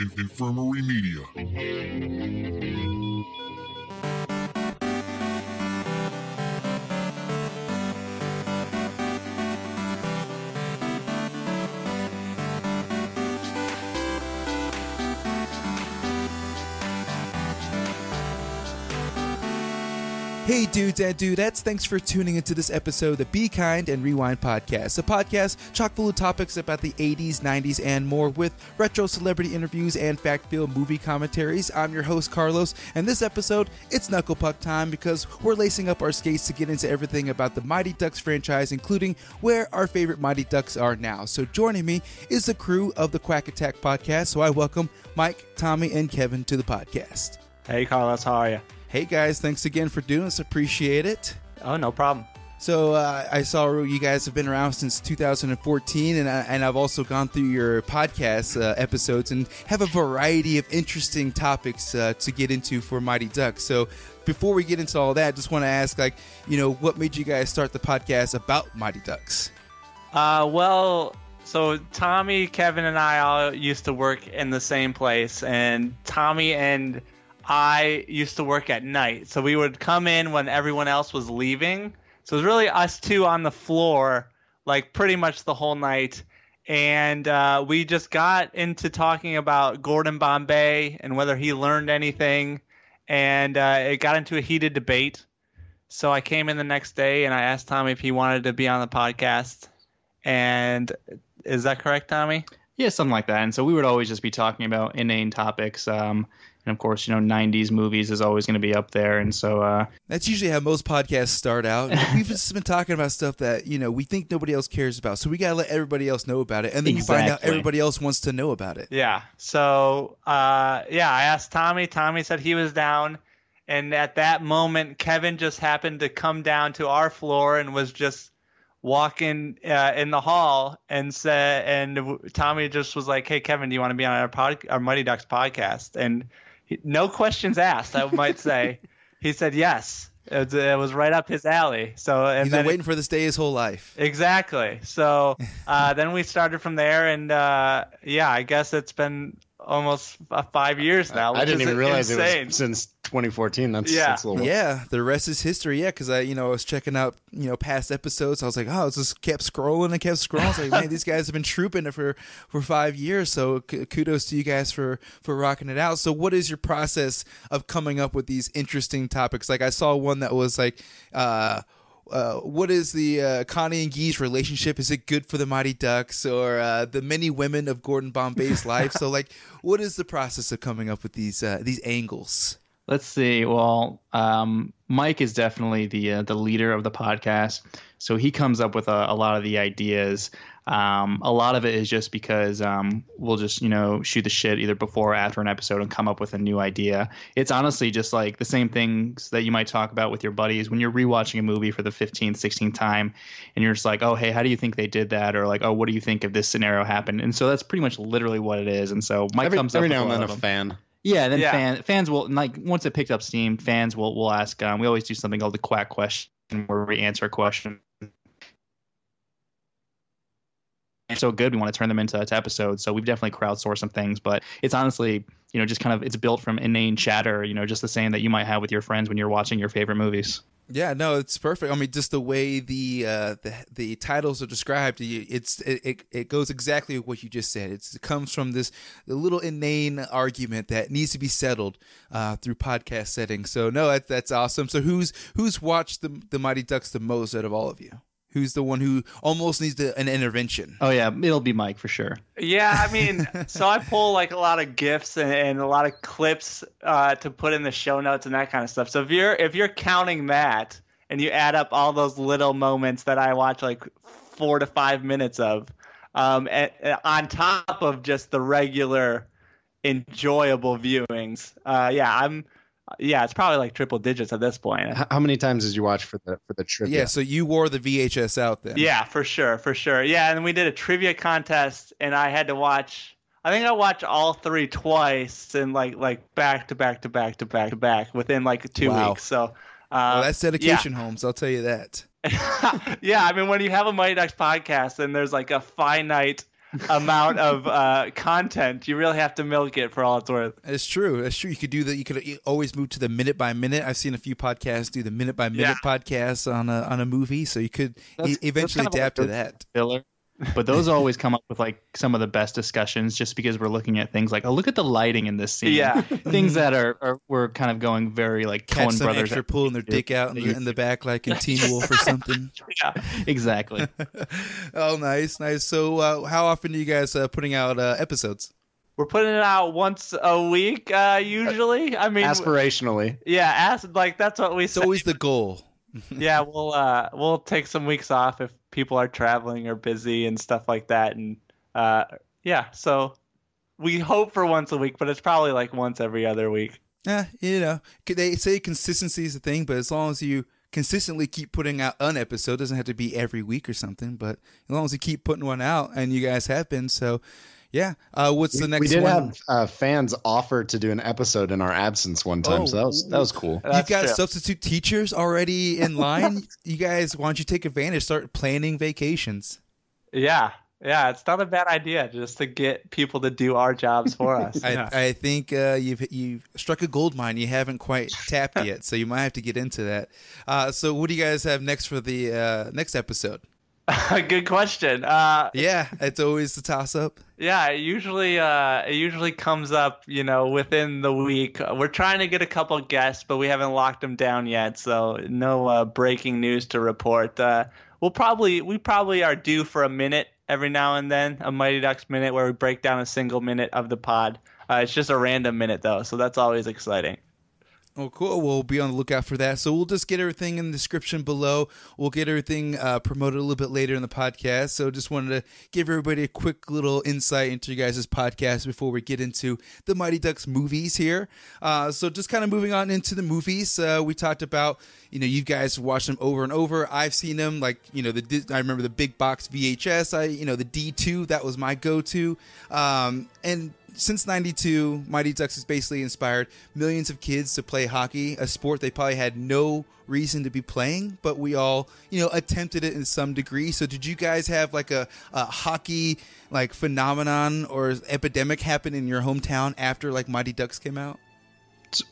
Infirmary Media. Hey dudes and dudettes, thanks for tuning into this episode of the Be Kind and Rewind podcast, a podcast chock full of topics about the 80s, 90s, and more with retro celebrity interviews and fact-filled movie commentaries. I'm your host, Carlos, and this episode, it's Knuckle Puck time because we're lacing up our skates to get into everything about the Mighty Ducks franchise, including where our favorite Mighty Ducks are now. So joining me is the crew of the Quack Attack podcast, so I welcome Mike, Tommy, and Kevin to the podcast. Hey, Carlos, how are you? Hey guys, thanks again for doing this. Appreciate it. Oh, no problem. So uh, I saw you guys have been around since 2014, and I, and I've also gone through your podcast uh, episodes and have a variety of interesting topics uh, to get into for Mighty Ducks. So before we get into all that, just want to ask, like, you know, what made you guys start the podcast about Mighty Ducks? Uh, well, so Tommy, Kevin, and I all used to work in the same place, and Tommy and I used to work at night. So we would come in when everyone else was leaving. So it was really us two on the floor, like pretty much the whole night. And uh, we just got into talking about Gordon Bombay and whether he learned anything. And uh, it got into a heated debate. So I came in the next day and I asked Tommy if he wanted to be on the podcast. And is that correct, Tommy? Yeah, something like that. And so we would always just be talking about inane topics. Um, and of course, you know, 90s movies is always going to be up there. And so, uh, That's usually how most podcasts start out. We've just been talking about stuff that, you know, we think nobody else cares about. So we got to let everybody else know about it. And then you find out everybody else wants to know about it. Yeah. So, uh, yeah, I asked Tommy. Tommy said he was down. And at that moment, Kevin just happened to come down to our floor and was just walking uh, in the hall and said, and Tommy just was like, "Hey, Kevin, do you want to be on our pod, our Mighty Ducks podcast?" And he, no questions asked, I might say. he said yes. It was, it was right up his alley. So, and He's been waiting for this day his whole life. Exactly. So uh, then we started from there, and uh, yeah, I guess it's been almost five years now. I didn't is even realize insane. it was since 2014. That's, Yeah. that's a little. Yeah, the rest is history. Yeah, because I, you know, I was checking out, you know, past episodes. I was like, oh, it just kept scrolling and kept scrolling. I was like, man, these guys have been trooping it for for five years. So k- kudos to you guys for for rocking it out. So, what is your process of coming up with these interesting topics? Like, I saw one that was like, uh. Uh, what is the uh, Connie and Gee's relationship? Is it good for the Mighty Ducks or uh, the many women of Gordon Bombay's life? So, like, what is the process of coming up with these uh, these angles? let's see. Well, um, Mike is definitely the uh, the leader of the podcast, so he comes up with a, a lot of the ideas. Um, a lot of it is just because um, we'll just you know shoot the shit either before or after an episode and come up with a new idea. It's honestly just like the same things that you might talk about with your buddies when you're rewatching a movie for the 15th, 16th time, and you're just like, oh hey, how do you think they did that? Or like, oh, what do you think if this scenario happened? And so that's pretty much literally what it is. And so Mike Every, comes every up now with and a then a them. fan. Yeah, and then Yeah. fan, fans will like once it picked up steam, fans will will ask. Um, we always do something called the quack question, where we answer a question. And so good, we want to turn them into to episodes. So we've definitely crowdsourced some things, but it's honestly, you know, just kind of it's built from inane chatter. You know, just the same that you might have with your friends when you're watching your favorite movies. Yeah, no, it's perfect. I mean, just the way the uh, the the titles are described, it's it, it, goes exactly what you just said. It's, it comes from this little inane argument that needs to be settled uh, through podcast settings. So no, that, that's awesome. So who's who's watched the the Mighty Ducks the most out of all of you? Who's the one who almost needs the, an intervention? Oh yeah, it'll be Mike for sure. Yeah, I mean, so I pull like a lot of gifs and, and a lot of clips uh, to put in the show notes and that kind of stuff. So if you're if you're counting that and you add up all those little moments that I watch like four to five minutes of, um, and, and on top of just the regular enjoyable viewings. Uh, yeah, I'm. Yeah, it's probably like triple digits at this point. How many times did you watch for the for the trivia? Yeah, so you wore the VHS out then. Yeah, for sure, for sure. Yeah, and we did a trivia contest, and I had to watch. I think I watched all three twice, and like like back to back to back to back to back within like two Wow. weeks. So. Uh, Well, that's dedication, Holmes. I'll tell you that. yeah, I mean, when you have a Mighty Ducks podcast and there's like a finite amount of uh, content, you really have to milk it for all it's worth. It's true. It's true. You could do that. You could always move to the minute by minute. I've seen a few podcasts do the minute by minute Yeah. podcasts on a on a movie, so you could That's- e- that's eventually kind of adapt like to that. filler. But those always come up with like some of the best discussions just because we're looking at things like, oh, look at the lighting in this scene. Yeah. Things that are, are we're kind of going very like Catch Coen some brothers are pulling their dick out in the, in the back like in Teen Wolf or something. Yeah. exactly. oh, nice, nice. So, uh, how often are you guys uh, putting out uh, episodes? We're putting it out once a week, uh, usually. I mean, Aspirationally, yeah, as, like that's what we It's say. always the goal. Yeah, we'll uh, we'll take some weeks off if people are traveling or busy and stuff like that, and uh, yeah, so we hope for once a week, but it's probably like once every other week. Yeah, you know, they say consistency is the thing, but as long as you consistently keep putting out an episode, doesn't have to be every week or something, but as long as you keep putting one out, and you guys have been, so yeah. Uh, what's the next one? we did one? have uh, fans offer to do an episode in our absence one time, Oh. so that was that was cool. You've got true. substitute teachers already in line. you guys, why don't you take advantage? Start planning vacations. Yeah, yeah, it's not a bad idea just to get people to do our jobs for us. I, Yeah. I think uh, you've you've struck a gold mine you haven't quite tapped yet, so you might have to get into that. Uh, so, what do you guys have next for the uh, next episode? Good question. Uh, Yeah, it's always the toss up. yeah, it usually uh, it usually comes up, you know, within the week. We're trying to get a couple guests, but we haven't locked them down yet, so no uh, breaking news to report. Uh, we'll probably we probably are due for a minute every now and then, a Mighty Ducks minute where we break down a single minute of the pod. Uh, it's just a random minute though, so that's always exciting. Oh, cool. We'll be on the lookout for that. So we'll just get everything in the description below. We'll get everything uh, promoted a little bit later in the podcast. So just wanted to give everybody a quick little insight into you guys' podcast before we get into the Mighty Ducks movies here. Uh, so just kind of moving on into the movies. Uh, we talked about, you know, you guys watched them over and over. I've seen them like, you know, the I remember the big box VHS. I, you know, the D2 that was my go-to. Um, and since 92 mighty ducks has basically inspired millions of kids to play hockey a sport they probably had no reason to be playing but we all you know attempted it in some degree. So did you guys have like a, a hockey like phenomenon or epidemic happen in your hometown after like mighty ducks came out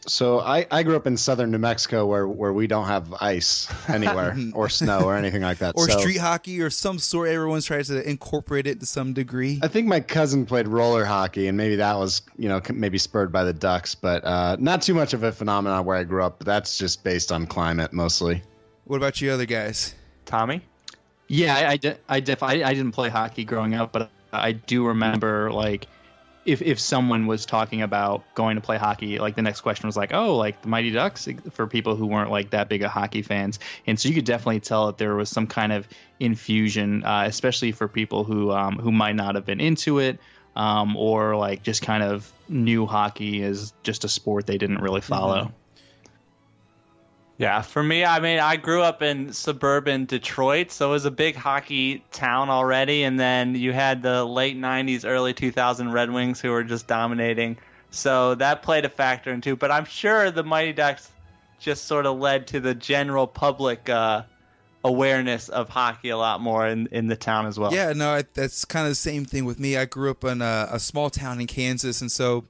So I, I grew up in southern New Mexico where, where we don't have ice anywhere or snow or anything like that. or So street hockey or some sort everyone's tries to incorporate it to some degree I think my cousin played roller hockey, and maybe that was you know maybe spurred by the Ducks, but uh, not too much of a phenomenon where I grew up. But that's just based on climate mostly. what about you other guys Tommy? Yeah, I, I, de- I, def- I, I didn't play hockey growing up, but I do remember like if if someone was talking about going to play hockey, like the next question was like, oh, like the Mighty Ducks for people who weren't like that big of hockey fans, and so you could definitely tell that there was some kind of infusion, uh, especially for people who um, who might not have been into it. Um, or like just kind of knew hockey as just a sport they didn't really follow. Yeah, for me, I mean, I grew up in suburban Detroit, so it was a big hockey town already. And then you had the late 90s, early 2000 Red Wings who were just dominating. So that played a factor into But I'm sure the Mighty Ducks just sort of led to the general public uh, awareness of hockey a lot more in, in the town as well. Yeah, no, I, that's kind of the same thing with me. I grew up in a, a small town in Kansas, and so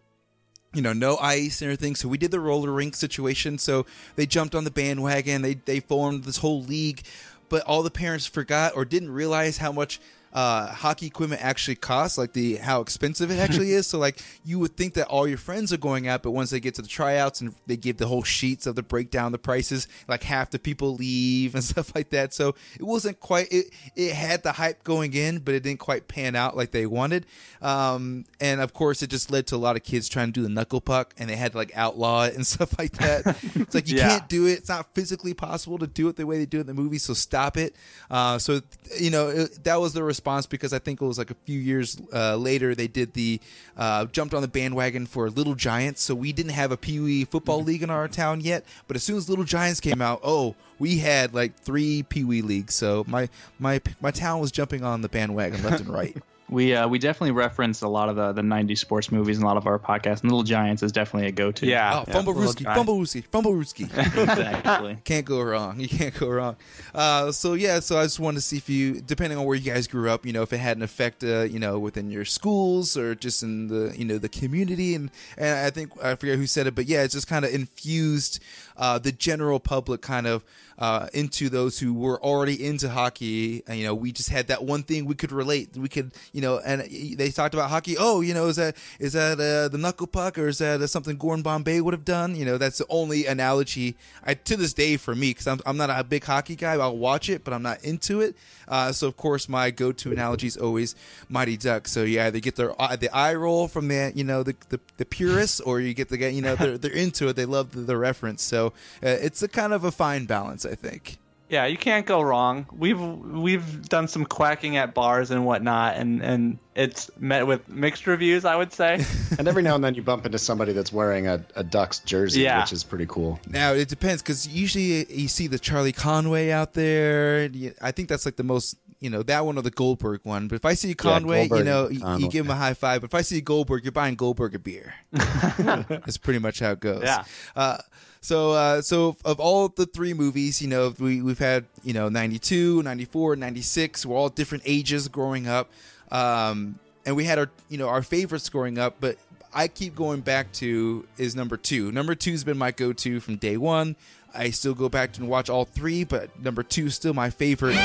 you know, no ice and everything. So we did the roller rink situation. So they jumped on the bandwagon. They they formed this whole league, but all the parents forgot or didn't realize how much. Uh, hockey equipment actually costs, like the how expensive it actually is. So, like you would think that all your friends are going out, but once they get to the tryouts and they give the whole sheets of the breakdown, the prices, like half the people leave and stuff like that. So it wasn't quite. It it had the hype going in, but it didn't quite pan out like they wanted. Um, and of course, it just led to a lot of kids trying to do the knuckle puck, and they had to like outlaw it and stuff like that. it's like you Yeah. can't do it. It's not physically possible to do it the way they do it in the movie. So stop it. Uh, so you know it, that was the response response because I think it was like a few years uh, later they did the uh, jumped on the bandwagon for Little Giants. So we didn't have a Pee Wee football league in our town yet, but as soon as Little Giants came out, oh, we had like three Pee Wee leagues. So my my my town was jumping on the bandwagon left and right. We uh, we definitely reference a lot of the the '90s sports movies in a lot of our podcasts. And Little Giants is definitely a go-to. Yeah. Oh, Fumble Little Rooski, Giants. Fumble Rooski, Fumble Rooski. exactly. can't go wrong. You can't go wrong. Uh, so yeah, so I just wanted to see if you, depending on where you guys grew up, you know, if it had an effect, uh, you know, within your schools or just in the, you know, the community. And and I think I forget who said it, but yeah, it's just kind of infused uh, the general public kind of uh, into those who were already into hockey. And, you know, we just had that one thing we could relate. We could, you know, and they talked about hockey. Oh, you know, is that is that uh, the knuckle puck or is that uh, something Gordon Bombay would have done? You know, that's the only analogy I to this day for me because I'm I'm not a big hockey guy. I'll watch it, but I'm not into it. Uh, so of course my go-to analogy is always Mighty Ducks. So you either get their uh, the eye roll from the you know the the, the purists, or you get the you know they're they're into it. They love the, the reference. So uh, it's a kind of a fine balance, I think. Yeah, you can't go wrong. We've we've done some quacking at bars and whatnot, and and it's met with mixed reviews. I would say. And every now and then you bump into somebody that's wearing a, a Ducks jersey, Yeah. which is pretty cool. Now it depends because usually you see the Charlie Conway out there. I think that's like the most, you know, that one or the Goldberg one. But if I see Conway, you know, you, Conway. you give him a high five. But if I see Goldberg, you're buying Goldberg a beer. that's pretty much how it goes. Yeah. Uh, so, uh, so of all the three movies, you know, we we've had you know 92, 94, 96. We're all different ages growing up, um, and we had our you know our favorites growing up. But I keep going back to is number two. Number two's been my go-to from day one. I still go back and watch all three, but number two is still my favorite.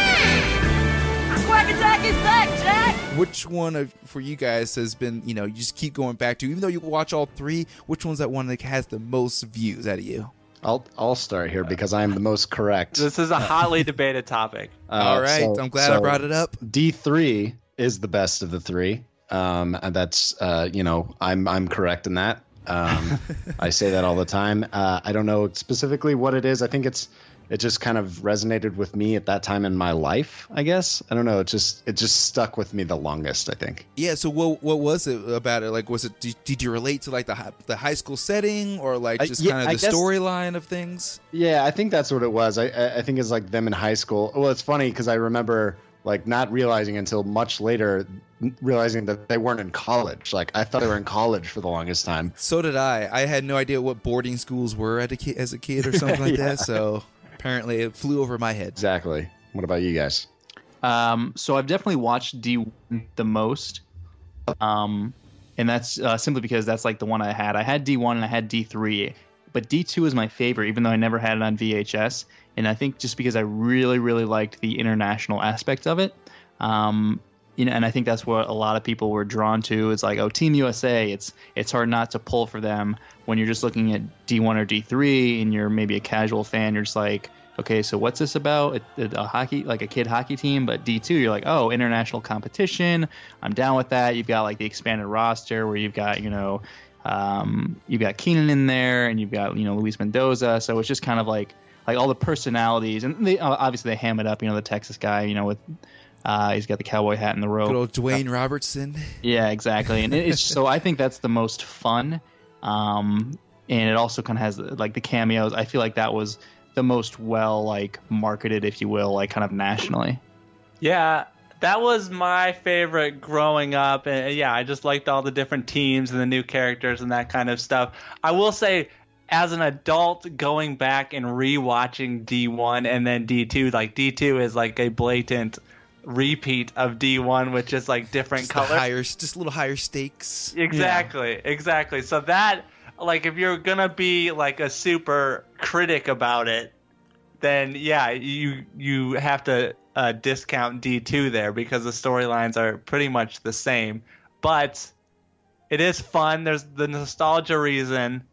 Quack Attack is back, Jack! Which one of, for you guys has been, you know, you just keep going back to, even though you watch all three, which one's that one that has the most views out of you? I'll I'll start here because I am the most correct. This is a hotly debated topic. Uh, all right, so- I'm glad I brought it up. D three is the best of the three. Um, and that's uh, you know I'm I'm correct in that. Um, I say that all the time. Uh, I don't know specifically what it is. I think it's it just kind of resonated with me at that time in my life. I guess I don't know. It just it just stuck with me the longest. I think. Yeah. So what what was it about it? Like, was it did, did you relate to like the the high school setting or like I- just yeah, kind of the storyline of things? Yeah, I think that's what it was. I I I think it's like them in high school. Well, it's funny because I remember like not realizing until much later realizing that they weren't in college. Like I thought they were in college for the longest time. So did I. I had no idea what boarding schools were at a ki- as a kid or something like Yeah. that. So apparently it flew over my head. Exactly. What about you guys? Um, so I've definitely watched D the most, um, and that's uh, simply because that's like the one I had. I had D one and I had D three, but D two is my favorite, even though I never had it on VHS. And I think just because I really, really liked the international aspect of it, um, you know, and I think that's what a lot of people were drawn to. It's like, oh, Team USA. It's it's hard not to pull for them when you're just looking at D1 or D3 and you're maybe a casual fan. You're just like, okay, so what's this about? A, hockey, like a kid hockey team, but D2, you're like, oh, international competition. I'm down with that. You've got like the expanded roster where you've got, you know, um, you've got Keenan in there and you've got, you know, Luis Mendoza. So it's just kind of like, like all the personalities and they obviously they ham it up, you know, the Texas guy, you know, with, uh, he's got the cowboy hat in the robe. Good old Dwayne Robertson. Yeah, exactly. And it's so I think that's the most fun. Um, and it also kind of has like the cameos. I feel like that was the most well like marketed, if you will, like kind of nationally. Yeah, that was my favorite growing up, and yeah, I just liked all the different teams and the new characters and that kind of stuff. I will say, as an adult, going back and rewatching D1 and then D2, like D2 is like a blatant repeat of D1 with just like different Just colors. higher, just a little higher stakes. Exactly, exactly. So that, like, if you're gonna be like a super critic about it, then yeah, you you have to uh, discount D2 there because the storylines are pretty much the same. But it is fun. There's the nostalgia reason.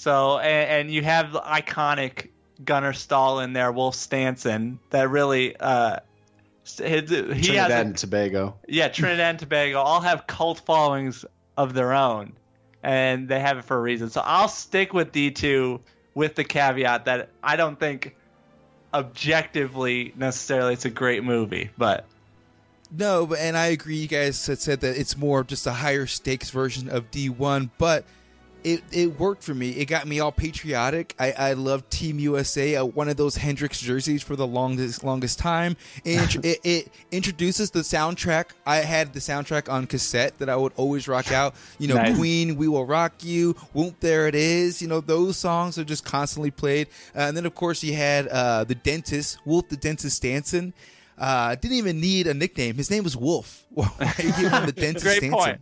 So and, and you have the iconic Gunnar Stahl in there, Wolf Stansson, that really uh, his, he has Trinidad a- and Tobago. yeah, Trinidad and Tobago all have cult followings of their own, and they have it for a reason. So I'll stick with D2 with the caveat that I don't think objectively necessarily it's a great movie, but No, but and I agree. You guys had said that it's more just a higher stakes version of D1, but it it worked for me. It got me all patriotic. I I love Team USA. Uh, one of those Hendrix jerseys for the longest longest time. And it, it introduces the soundtrack. I had the soundtrack on cassette that I would always rock out. You know, Nice. Queen, We Will Rock You, Whoop There It Is. You know, those songs are just constantly played. Uh, and then of course you had uh, the dentist, Wolf the Dentist Stansson. Uh, didn't even need a nickname. His name was Wolf. Why you give him the dentist Great Stansson? point.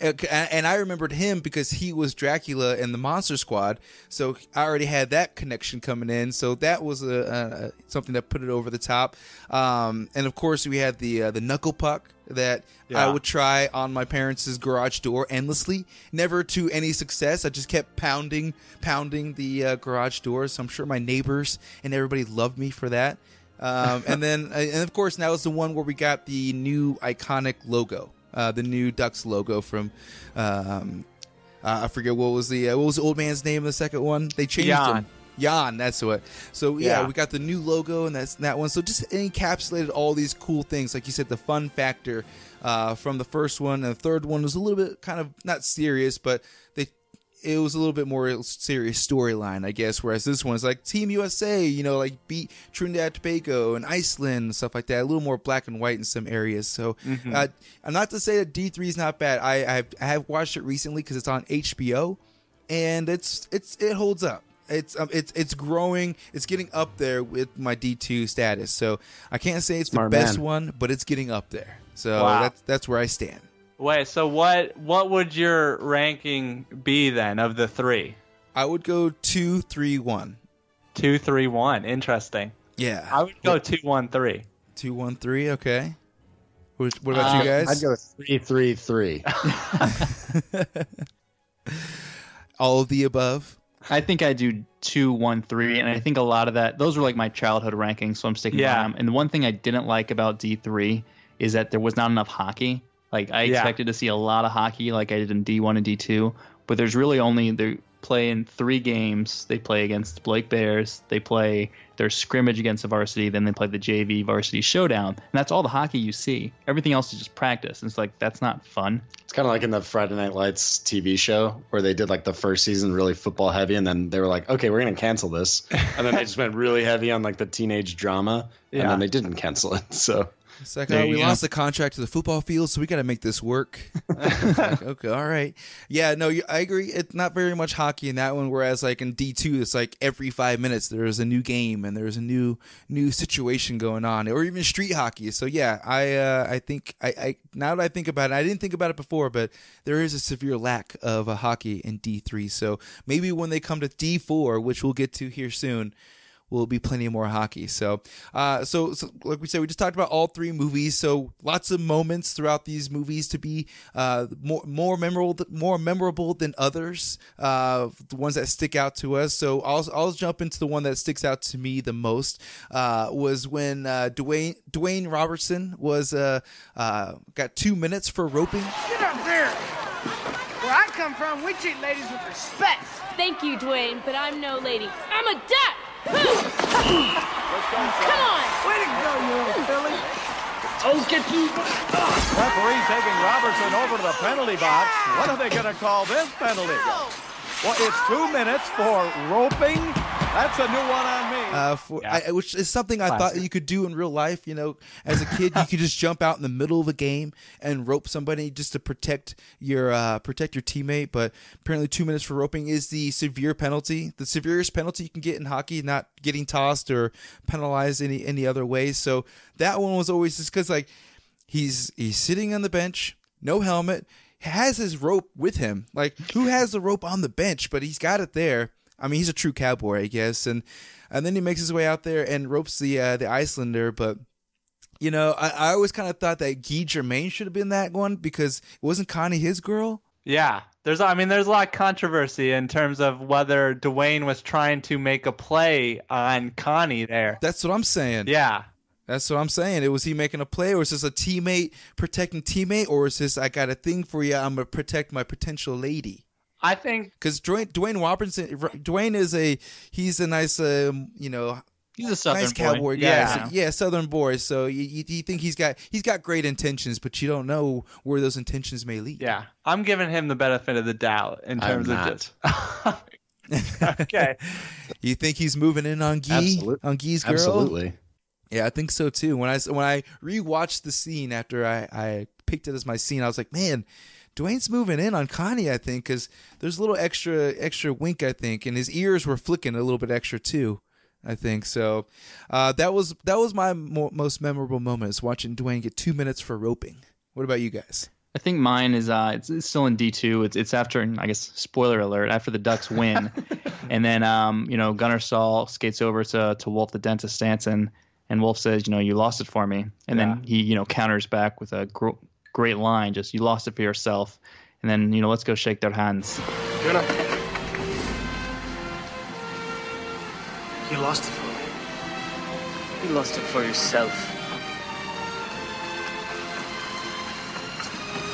And I remembered him because he was Dracula in the Monster Squad, so I already had that connection coming in. So that was a, a something that put it over the top. Um, and of course, we had the uh, the knuckle puck that I would try on my parents' garage door endlessly, never to any success. I just kept pounding, pounding the uh, garage doors. So I'm sure my neighbors and everybody loved me for that. Um, and then, and of course, now is the one where we got the new iconic logo, uh, the new Ducks logo from. Um, uh, I forget what was the uh, what was the old man's name in the second one. They changed Jan. him. Jan, that's what. So yeah, Yeah. we got the new logo and that's that one. So just encapsulated all these cool things, like you said, the fun factor uh, from the first one and the third one was a little bit kind of not serious, but it was a little bit more serious storyline, I guess. Whereas this one is like Team USA, you know, like beat Trinidad Tobago and Iceland and stuff like that. A little more black and white in some areas. So uh, I'm not to say that D3 is not bad. I I have, I have watched it recently because it's on HBO, and it's it's it holds up. It's um, it's it's growing. It's getting up there with my D2 status. So I can't say it's Smart the best man. one, but it's getting up there. So Wow. that's that's where I stand. Wait, so what what would your ranking be then of the three? I would go two, three, one. Two, three, one. Interesting. Yeah, I would go two, one, three. Two, one, three. Okay. What, what about Uh, you guys? I'd go three, three, three. All of the above. I think I do two, one, three, and I think a lot of that those were like my childhood rankings, so I'm sticking Yeah. by them. And the one thing I didn't like about D three is that there was not enough hockey. Like I Yeah. expected to see a lot of hockey, like I did in D one and D two, but there's really only they play in three games. They play against Blake Bears. They play their scrimmage against the varsity. Then they play the JV varsity showdown, and that's all the hockey you see. Everything else is just practice. And it's like that's not fun. It's kind of like in the Friday Night Lights TV show where they did like the first season really football heavy, and then they were like, okay, we're gonna cancel this, and then they just went really heavy on like the teenage drama, and then they didn't cancel it. So It's like, There oh, we go. lost the contract to the football field, so we got to make this work. Like, okay, all right. Yeah, no, I agree. It's not very much hockey in that one. Whereas, like in D two, it's like every five minutes there's a new game and there's a new new situation going on, or even street hockey. So yeah, I uh, I think I, I now that I think about it, I didn't think about it before, but there is a severe lack of a hockey in D three. So maybe when they come to D four, which we'll get to here soon will be plenty more hockey. So, uh, so, so like we said, we just talked about all three movies. So lots of moments throughout these movies to be uh, more more memorable, more memorable than others. Uh, the ones that stick out to us. So I'll I'll jump into the one that sticks out to me the most. Uh, was when uh, Dwayne Dwayne Robertson was uh, uh, got two minutes for roping. Get up here! Where I come from, we treat ladies with respect. Thank you, Dwayne, but I'm no lady. I'm a duck! Come on! Way to go, you little filly. Referee taking Robertson over to the penalty box. What are they going to call this penalty? Well, it's two minutes for roping. That's a new one on me. uh, for Yeah. I, which is something I thought you could do in real life. You know, as a kid, you could just jump out in the middle of a game and rope somebody just to protect your uh, protect your teammate. But apparently, two minutes for roping is the severe penalty, the severest penalty you can get in hockey, not getting tossed or penalized any any other way. So that one was always just because like he's he's sitting on the bench, no helmet, has his rope with him. Like who has the rope on the bench, but he's got it there. I mean, he's a true cowboy, I guess, and and then he makes his way out there and ropes the uh, the Icelander. But you know, I, I always kind of thought that Guy Germaine should have been that one because wasn't Connie his girl? Yeah, there's I mean there's a lot of controversy in terms of whether Dwayne was trying to make a play on Connie there. That's what I'm saying. Yeah. That's what I'm saying. It was he making a play, or is this a teammate protecting teammate, or is this I got a thing for you? I'm gonna protect my potential lady. I think because Dwayne, Dwayne Robertson, Dwayne is a he's a nice um, you know He's a Southern nice boy. cowboy guy. Yeah. So- yeah, Southern boy. So you, you, you think he's got he's got great intentions, but you don't know where those intentions may lead. Yeah, I'm giving him the benefit of the doubt in I'm terms of not. just. okay. You think he's moving in on Gee Absolute- on Gee's girl? Absolutely. Yeah, I think so too. When I when I rewatched the scene after I I picked it as my scene, I was like, man, Dwayne's moving in on Connie. I think because there's a little extra extra wink. I think, and his ears were flicking a little bit extra too. I think so. Uh, that was that was my mo- most memorable moment is watching Dwayne get two minutes for roping. What about you guys? I think mine is uh, it's, it's still in D two. It's it's after I guess spoiler alert after the Ducks win, and then um you know Gunnar Stahl skates over to to Wolf the dentist Stansson, and Wolf says you know you lost it for me, and then he you know counters back with a gr- great line just you lost it for yourself, and then you know let's go shake their hands. You lost it for me. You lost it for yourself.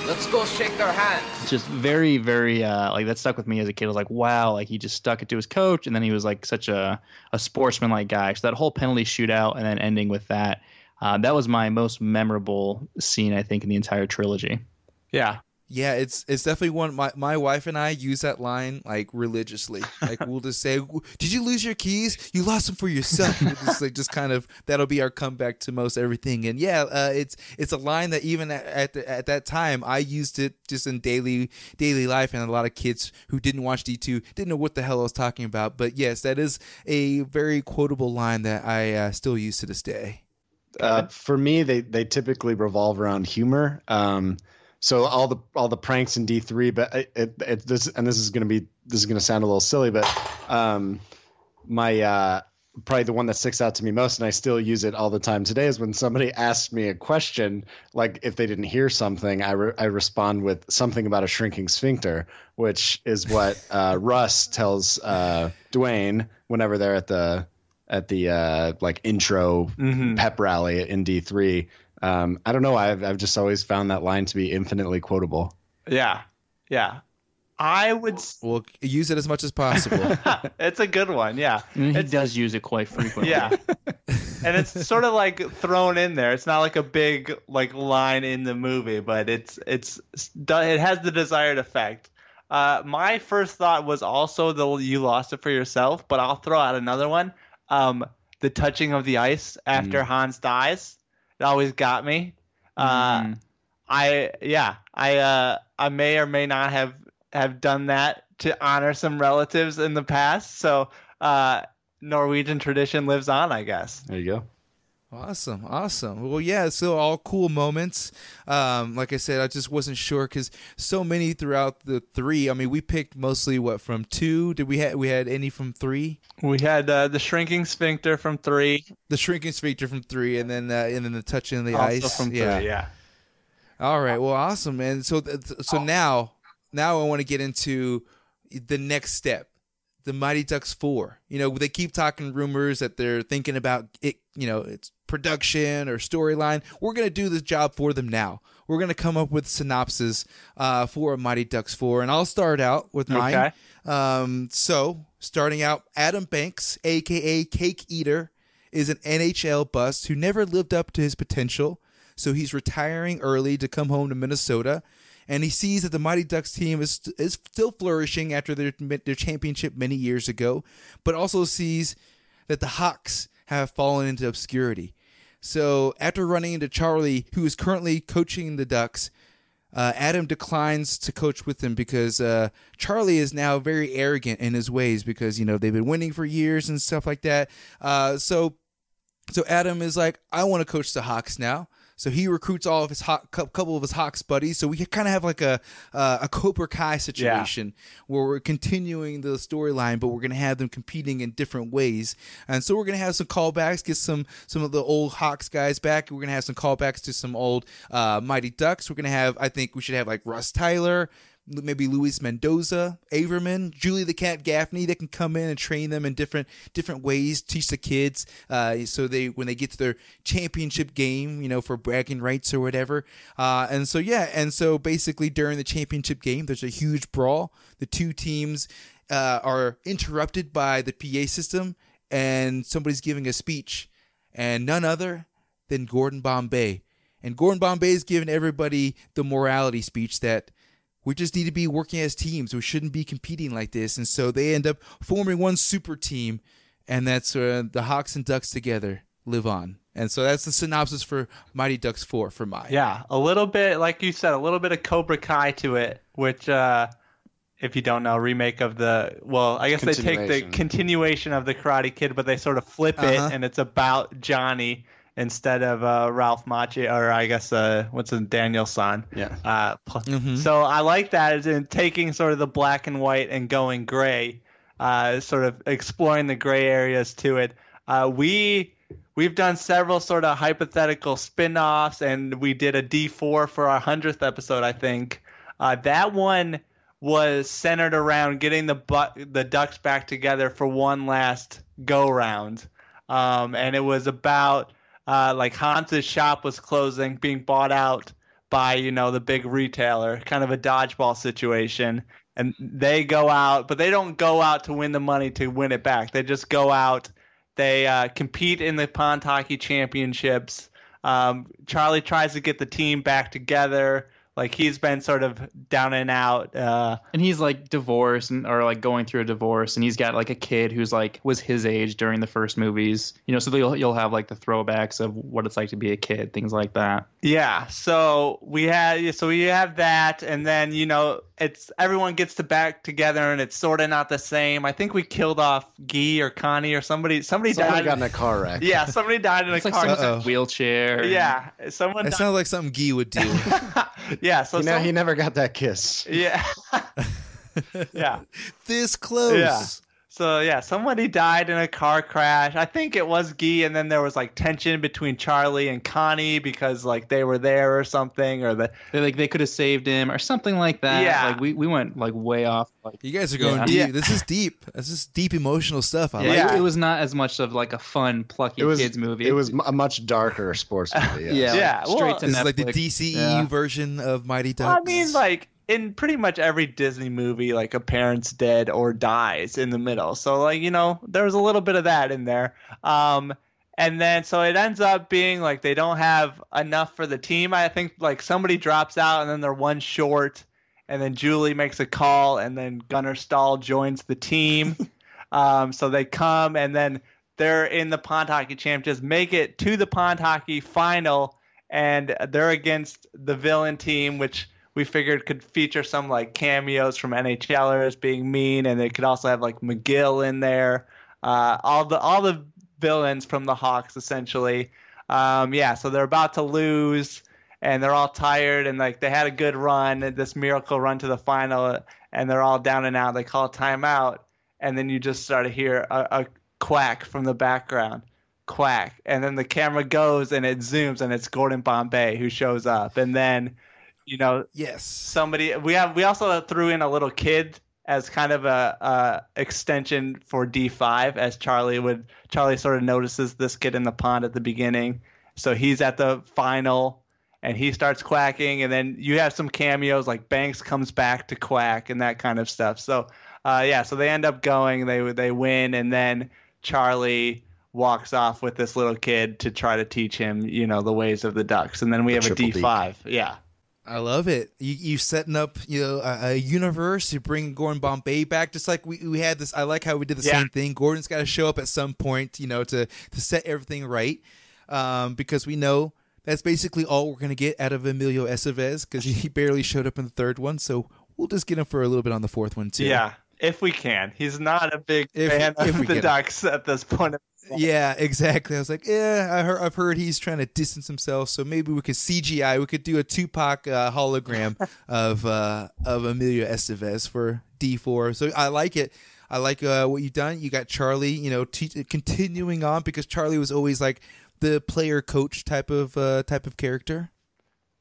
Let's go shake their hands. It's just very very uh, like that stuck with me as a kid. I was like wow like he just stuck it to his coach, and then he was like such a a sportsmanlike guy. So that whole penalty shootout and then ending with that. Uh, that was my most memorable scene, I think, in the entire trilogy. Yeah. Yeah, it's it's definitely one. My my wife and I use that line like religiously. Like we'll just say, "Did you lose your keys? You lost them for yourself." We'll just like just kind of that'll be our comeback to most everything. And yeah, uh, it's it's a line that even at at, the, at that time I used it just in daily daily life, and a lot of kids who didn't watch D two didn't know what the hell I was talking about. But yes, that is a very quotable line that I uh, still use to this day. Uh, for me, they they typically revolve around humor. Um, so all the all the pranks in D three, but it, it, it this and this is gonna be this is gonna sound a little silly, but um, my uh, probably the one that sticks out to me most, and I still use it all the time today, is when somebody asks me a question, like if they didn't hear something, I re- I respond with something about a shrinking sphincter, which is what uh, Russ tells uh, Dwayne whenever they're at the at the uh, like intro pep rally in D three. Um, I don't know. I've I've just always found that line to be infinitely quotable. Yeah. Yeah. I would. s- We'll use it as much as possible. it's a good one. Yeah. And he does use it quite frequently. Yeah. and it's sort of like thrown in there. It's not like a big like line in the movie, but it's it's it has the desired effect. Uh, my first thought was also the you lost it for yourself, but I'll throw out another one. Um, the touching of the ice after Hans dies. It always got me. Uh, Mm. I yeah, I uh, I may or may not have have done that to honor some relatives in the past. So uh, Norwegian tradition lives on, I guess. There you go. Awesome, awesome. Well, yeah, so all cool moments. Um, like I said, I just wasn't sure because so many throughout the three. I mean, we picked mostly what from two. Did we had we had any from three? We had uh, the shrinking sphincter from three. The shrinking sphincter from three, and then uh, and then the touching the Also ice from three, yeah. yeah. All right. Well, awesome, man. So th- so now now I want to get into the next step. The Mighty Ducks 4. You know, they keep talking rumors that they're thinking about it, you know, it's production or storyline. We're going to do this job for them now. We're going to come up with synopsis uh, for Mighty Ducks 4 and I'll start out with mine. Okay. Um, so, starting out, Adam Banks, aka Cake Eater, is an NHL bust who never lived up to his potential. So he's retiring early to come home to Minnesota, and he sees that the Mighty Ducks team is is still flourishing after their their championship many years ago, but also sees that the Hawks have fallen into obscurity. So after running into Charlie, who is currently coaching the Ducks, uh, Adam declines to coach with him because uh, Charlie is now very arrogant in his ways because you know they've been winning for years and stuff like that. Uh, so so Adam is like, I want to coach the Hawks now. So he recruits all of his cou- couple of his Hawks buddies. So we kind of have like a uh, a Cobra Kai situation where we're continuing the storyline, but we're gonna have them competing in different ways. And so we're gonna have some callbacks, get some some of the old Hawks guys back. We're gonna have some callbacks to some old uh, Mighty Ducks. We're gonna have, I think we should have like Russ Tyler, maybe Luis Mendoza, Averman, Julie the Cat Gaffney that can come in and train them in different different ways, teach the kids uh, so they when they get to their championship game, you know, for bragging rights or whatever. Uh, and so yeah, and so basically during the championship game, there's a huge brawl. The two teams uh, are interrupted by the PA system. and somebody's giving a speech, and none other than Gordon Bombay. And Gordon Bombay is giving everybody the morality speech that we just need to be working as teams. We shouldn't be competing like this. And so they end up forming one super team, and that's uh, the Hawks and Ducks together live on. And so that's the synopsis for Mighty Ducks 4 for my. Yeah, a little bit, like you said, a little bit of Cobra Kai to it, which, uh, if you don't know, remake of the, well, I guess they take the Continuation. continuation of the Karate Kid, but they sort of flip it, Uh-huh. and it's about Johnny instead of uh, Ralph Macchio, or I guess, uh, what's his Daniel San. Yeah. Uh, pl- Mhm. So I like that as in taking sort of the black and white and going gray, uh, sort of exploring the gray areas to it. Uh, we we've done several sort of hypothetical spin-offs, and we did a D4 for our hundredth episode, I think. Uh, that one was centered around getting the bu- the Ducks back together for one last go round, um, and it was about uh, like Hans's shop was closing, being bought out by you know the big retailer, kind of a dodgeball situation. And they go out, but they don't go out to win the money to win it back. They just go out. They uh, compete in the pond hockey championships. Um, Charlie tries to get the team back together. Like he's been sort of down and out. Uh, and he's like divorced and or like going through a divorce and he's got like a kid who's like was his age during the first movies you know so you'll, you'll have like the throwbacks of what it's like to be a kid things like that Yeah, so we had so we have that, and then you know it's everyone gets to back together, and it's sort of not the same. I think we killed off Guy or Connie or somebody. Somebody, Somebody died. got in a car wreck. yeah, somebody died in a it's like car. someone's in a Uh-oh. wheelchair yeah, someone. That Died. sounds like something Guy would do. yeah, so He, ne- some- he never got that kiss. yeah, yeah. this close. Yeah. So yeah, somebody died in a car crash. I think it was Guy, and then there was like tension between Charlie and Connie because like they were there or something, or the they, like they could have saved him or something like that Yeah. like we, we went like way off like You guys are going Yeah. deep. Yeah. This is deep. This is deep emotional stuff. I yeah, like Yeah. It, it was not as much of like a fun plucky It was kids movie It was a much darker sports movie. yeah, yes. Yeah, like, well, straight to This is like the Netflix. DCEU Yeah. version of Mighty Ducks. Well, I mean, like in pretty much every Disney movie, like a parent's dead or dies in the middle. So like you know, there was a little bit of that in there. Um, and then so it ends up being like they don't have enough for the team. I think like somebody drops out and then they're one short, and then Julie makes a call, and then Gunnar Stahl joins the team. um, so they come and then they're in the pond hockey champ, just make it to the pond hockey final, and they're against the villain team, which we figured could feature some like cameos from NHLers being mean, and it could also have like McGill in there. Uh, all the all the villains from the Hawks essentially. Um, yeah, so they're about to lose, and they're all tired, and like they had a good run, this miracle run to the final, and they're all down and out. They call timeout, and then you just start to hear a, a quack from the background quack and then the camera goes and it zooms and it's gordon bombay who shows up and then you know yes, somebody we have we also threw in a little kid as kind of a, a extension for d5 as charlie would charlie sort of notices this kid in the pond at the beginning. So he's at the final and he starts quacking and then you have some cameos like banks comes back to quack and that kind of stuff. So uh, yeah so they end up going they they win and then charlie walks off with this little kid to try to teach him you know the ways of the ducks. And then we The have a triple D. d5 yeah I love it. You you setting up you know a, a universe. You bring Gordon Bombay back, just like we, we had this. I like how we did the Yeah. same thing. Gordon's got to show up at some point, you know, to to set everything right, um, because we know that's basically all we're gonna get out of Emilio Estevez because he barely showed up in the third one. So we'll just get him for a little bit on the fourth one too. Yeah, if we can. He's not a big If- fan if of the. Ducks at this point. Yeah, exactly. I was like, yeah, I heard, I've heard he's trying to distance himself, so maybe we could CGI. We could do a Tupac uh, hologram of uh, of Emilio Estevez for D four. So I like it. I like uh, what you've done. You got Charlie, you know, te- continuing on because Charlie was always like the player coach type of uh, type of character.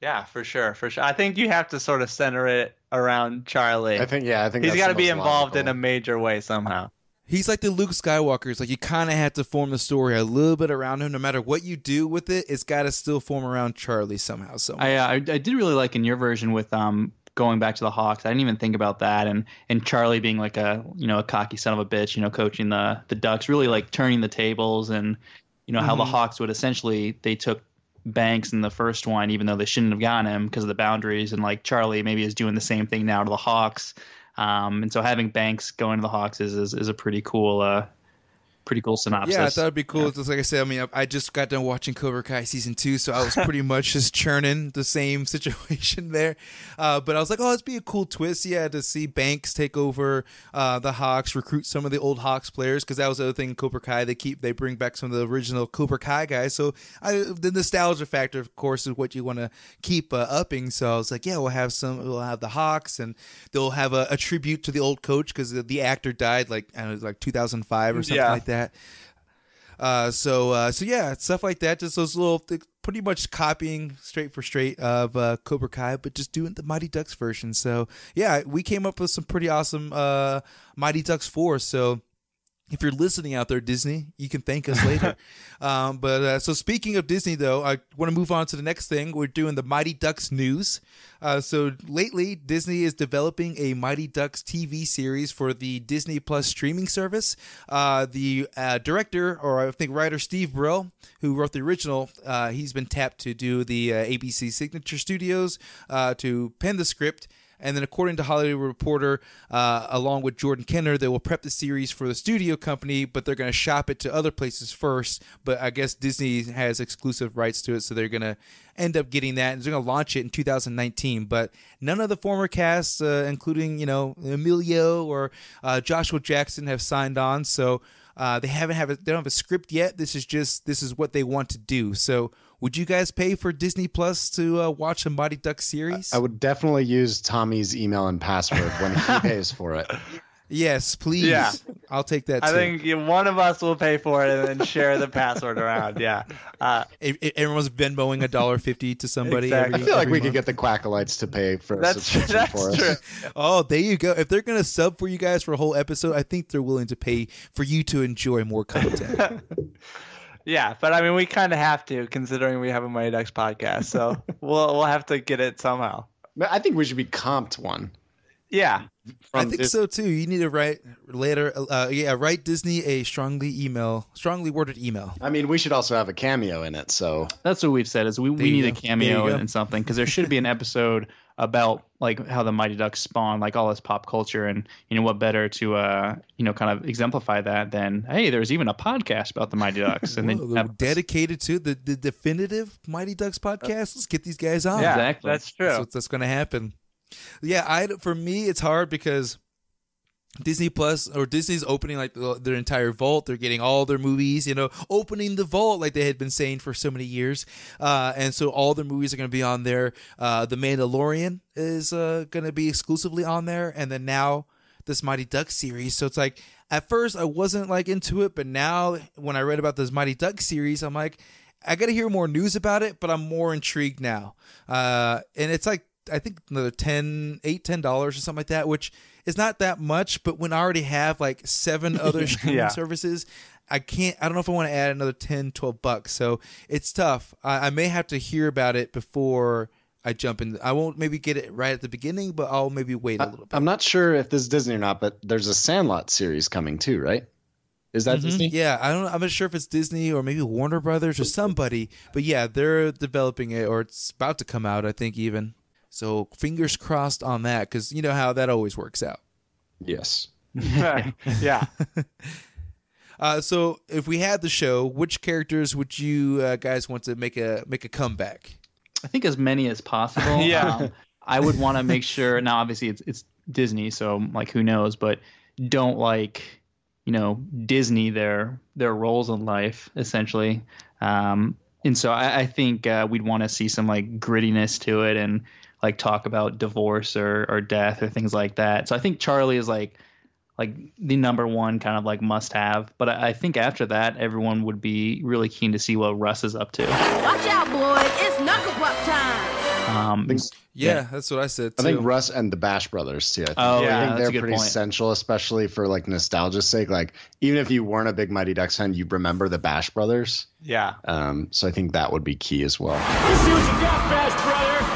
Yeah, for sure, for sure. I think you have to sort of center it around Charlie. I think yeah, I think he's that's got to be most involved in a major way somehow. He's like the Luke Skywalker. It's like you kind of have to form the story a little bit around him. No matter what you do with it, it's got to still form around Charlie somehow. So I, uh, I I did really like in your version with um going back to the Hawks. I didn't even think about that, and and Charlie being like a you know a cocky son of a bitch, you know, coaching the the Ducks, really like turning the tables, and you know how the Mhm. Hawks would essentially they took Banks in the first one, even though they shouldn't have gotten him because of the boundaries, and like Charlie maybe is doing the same thing now to the Hawks. Um, and so having Banks going to the Hawks is is, is a pretty cool uh, pretty cool synopsis. Yeah, I thought it'd be cool. Just like I said, I mean, I I just got done watching Cobra Kai season two, so I was pretty much just churning the same situation there. Uh, but I was like, oh, it'd be a cool twist, yeah, to see Banks take over uh, the Hawks, recruit some of the old Hawks players, because that was the other thing. in Cobra Kai, they keep they bring back some of the original Cobra Kai guys. So I, the nostalgia factor, of course, is what you want to keep uh, upping. So I was like, yeah, we'll have some, we'll have the Hawks, and they'll have a, a tribute to the old coach because the, the actor died like I don't know, like 2005 or something Yeah. like that. Uh, so uh, so yeah, stuff like that. Just those little, th- pretty much copying straight for straight of uh, Cobra Kai, but just doing the Mighty Ducks version. So yeah, we came up with some pretty awesome uh, Mighty Ducks four. So if you're listening out there, Disney, you can thank us later. um, but uh, so speaking of Disney, though, I want to move on to the next thing. We're doing the Mighty Ducks news. Uh, so lately, Disney is developing a Mighty Ducks TV series for the Disney Plus streaming service. Uh, the uh, director, or I think writer Steve Brill, who wrote the original, uh, he's been tapped to do the uh, ABC Signature Studios uh, to pen the script. And then, according to Hollywood Reporter, uh, along with Jordan Kerner, they will prep the series for the studio company, but they're going to shop it to other places first. But I guess Disney has exclusive rights to it, so they're going to end up getting that. And they're going to launch it in 2019. But none of the former cast, uh, including you know Emilio or uh, Joshua Jackson, have signed on. So uh, they haven't have a, they don't have a script yet. This is just this is what they want to do. So would you guys pay for Disney Plus to uh, watch a Mighty Duck series? I would definitely use Tommy's email and password when he pays for it. Yes, please. Yeah. I'll take that. I too. think one of us will pay for it and then share the password around. Yeah. Uh, If- if everyone's Venmoing a dollar fifty to somebody. Exactly. Every, I feel like every we could get the Quackalites to pay for a subscription that's for us. true. Oh, there you go. If they're gonna sub for you guys for a whole episode, I think they're willing to pay for you to enjoy more content. yeah, but I mean, we kind of have to, considering we have a Mighty Ducks podcast. So we'll we'll have to get it somehow. I think we should be comped one. Yeah. I think Dis- so too. You need to write later. Uh, yeah, write Disney a strongly email, strongly worded email. I mean, we should also have a cameo in it. So That's what we've said is we, we need go. a cameo you go. in something because there should be an episode about like how the Mighty Ducks spawn like all this pop culture and you know what better to uh you know kind of exemplify that than hey there's even a podcast about the Mighty Ducks and Whoa, then they're have- dedicated to the, the definitive Mighty Ducks podcast. Let's get these guys on. Yeah, Exactly. that's true. That's what's that's going to happen. Yeah, I for me it's hard because Disney Plus or Disney's opening like their entire vault. They're getting all their movies, you know, opening the vault like they had been saying for so many years. Uh, and so all their movies are going to be on there. Uh, the Mandalorian is uh, going to be exclusively on there, and then now this Mighty Duck series. So it's like at first I wasn't like into it, but now when I read about this Mighty Duck series, I'm like, I got to hear more news about it, but I'm more intrigued now. Uh, and it's like I think another 10 8 10 dollars or something like that, which is not that much, but when I already have like seven other streaming Yeah. services, I can't I don't know if I want to add another 10 12 bucks. So it's tough. I, I may have to hear about it before I jump in. I won't maybe get it right at the beginning, but I'll maybe wait a little bit. I'm not sure if this is Disney or not, but there's a Sandlot series coming too, right? Is that mm-hmm. Disney? Yeah, I don't. I'm not sure if it's Disney or maybe Warner Brothers or somebody, but yeah, they're developing it or it's about to come out. I think even. So fingers crossed on that because you know how that always works out. Yes. yeah. Uh, so if we had the show, which characters would you uh, guys want to make a make a comeback? I think as many as possible. Yeah. Um, I would want to make sure. Now, obviously, it's it's Disney, so like who knows? But don't like you know Disney their their roles in life essentially. Um, and so I, I think uh, we'd want to see some like grittiness to it and like talk about divorce or or death or things like that. So I think Charlie is like like the number one kind of like must have. But I, I think after that, everyone would be really keen to see what Russ is up to. Watch out, boys. It's knuckle puck time. Um, Yeah, that's what I said. I think. Russ and the Bash Brothers too. I think, Oh, I yeah, think that's a they're pretty point. essential, especially for like nostalgia's sake. Like even if you weren't a big Mighty Ducks fan, you remember the Bash Brothers. Yeah. Um, so I think that would be key as well. Let's see what you got, Bash brother.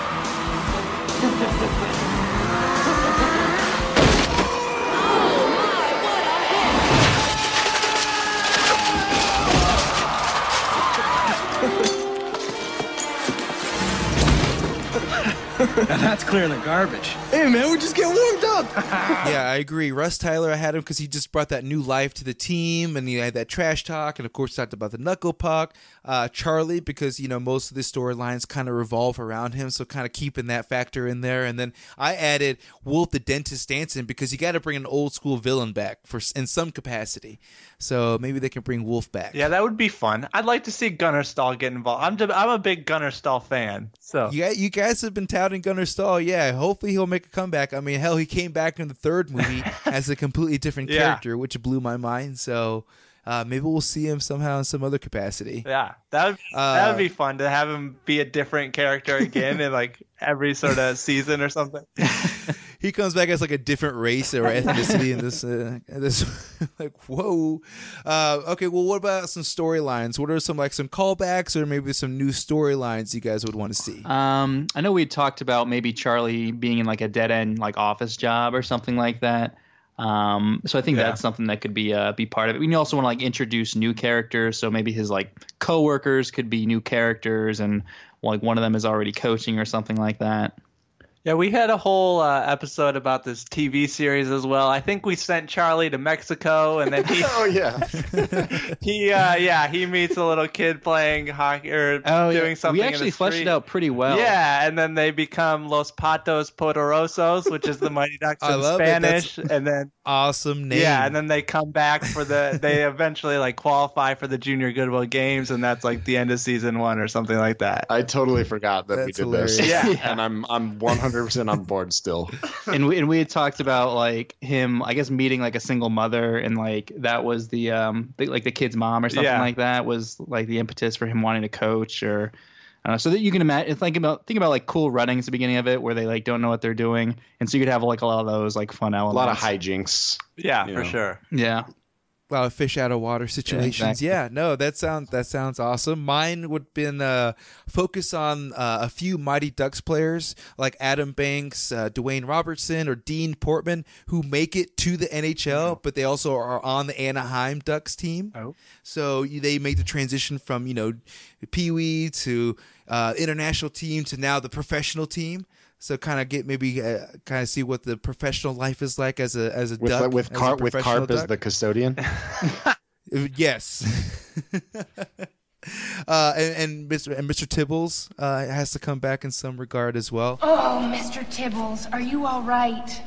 Ha ha. Now that's clearing the garbage. Hey, man, we're just getting warmed up. yeah, I agree. Russ Tyler, I had him because he just brought that new life to the team, and he had that trash talk, and of course talked about the knuckle puck. Uh, Charlie, because you know most of the storylines kind of revolve around him, so kind of keeping that factor in there. And then I added Wolf the dentist Stansson because you got to bring an old school villain back for in some capacity. So maybe they can bring Wolf back. Yeah, that would be fun. I'd like to see Gunnar Stahl get involved. I'm I'm a big Gunnar Stahl fan. So yeah, you guys have been touting Gunnar Stahl. Yeah, hopefully he'll make a comeback. I mean, hell, he came back in the third movie as a completely different Yeah. character, which blew my mind. So uh, maybe we'll see him somehow in some other capacity. yeah, that would that would be fun to have him be a different character again in like every sort of season or something. He comes back as like a different race or ethnicity in this. Uh, this, like whoa. Uh, okay, well, what about some storylines? What are some like some callbacks or maybe some new storylines you guys would want to see? Um, I know we talked about maybe Charlie being in like a dead end like office job or something like that. Um, so I think Yeah. that's something that could be uh, be part of it. We also want to like introduce new characters. So maybe his like coworkers could be new characters, and like one of them is already coaching or something like that. Yeah, we had a whole uh, episode about this TV series as well. I think we sent Charlie to Mexico, and then he oh yeah, he uh, yeah he meets a little kid playing hockey or Oh, yeah. doing something. We in actually the fleshed it out pretty well. Yeah, and then they become Los Patos Poderosos, which is the Mighty Ducks in. Spanish, and then Awesome name. yeah, and then they come back for the they eventually like qualify for the Junior Goodwill Games, and that's like the end of season one or something like that. I totally forgot that we did hilarious. this. Yeah. and I'm I'm 100 percent on board still. and we and we had talked about like him, I guess meeting like a single mother, and like that was the um the, like the kid's mom or something Yeah. like that was like the impetus for him wanting to coach or. I so that you can imagine, think about think about like cool runnings at the beginning of it, where they like don't know what they're doing, and so you could have like a lot of those like fun elements, A lot of hijinks. Yeah, for know. sure. Yeah, a fish out of water situations. Yeah, exactly. no, that sounds that sounds awesome. Mine would been uh, focus on uh, a few Mighty Ducks players like Adam Banks, uh, Dwayne Robertson, or Dean Portman, who make it to the NHL, but they also are on the Anaheim Ducks team. Oh. So they make the transition from you know Pee Wee to uh, international team to now the professional team. So kind of get maybe uh, kind of see what the professional life is like as a as a With duck with Carp with professional Carp as the custodian. Uh, Yes. uh, and, and Mr. and Mr. Tibbles uh, has to come back in some regard as well. Oh, Mr. Tibbles, are you all right?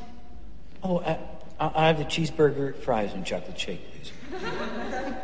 Oh, I, I I have the cheeseburger, fries, and chocolate shake, please.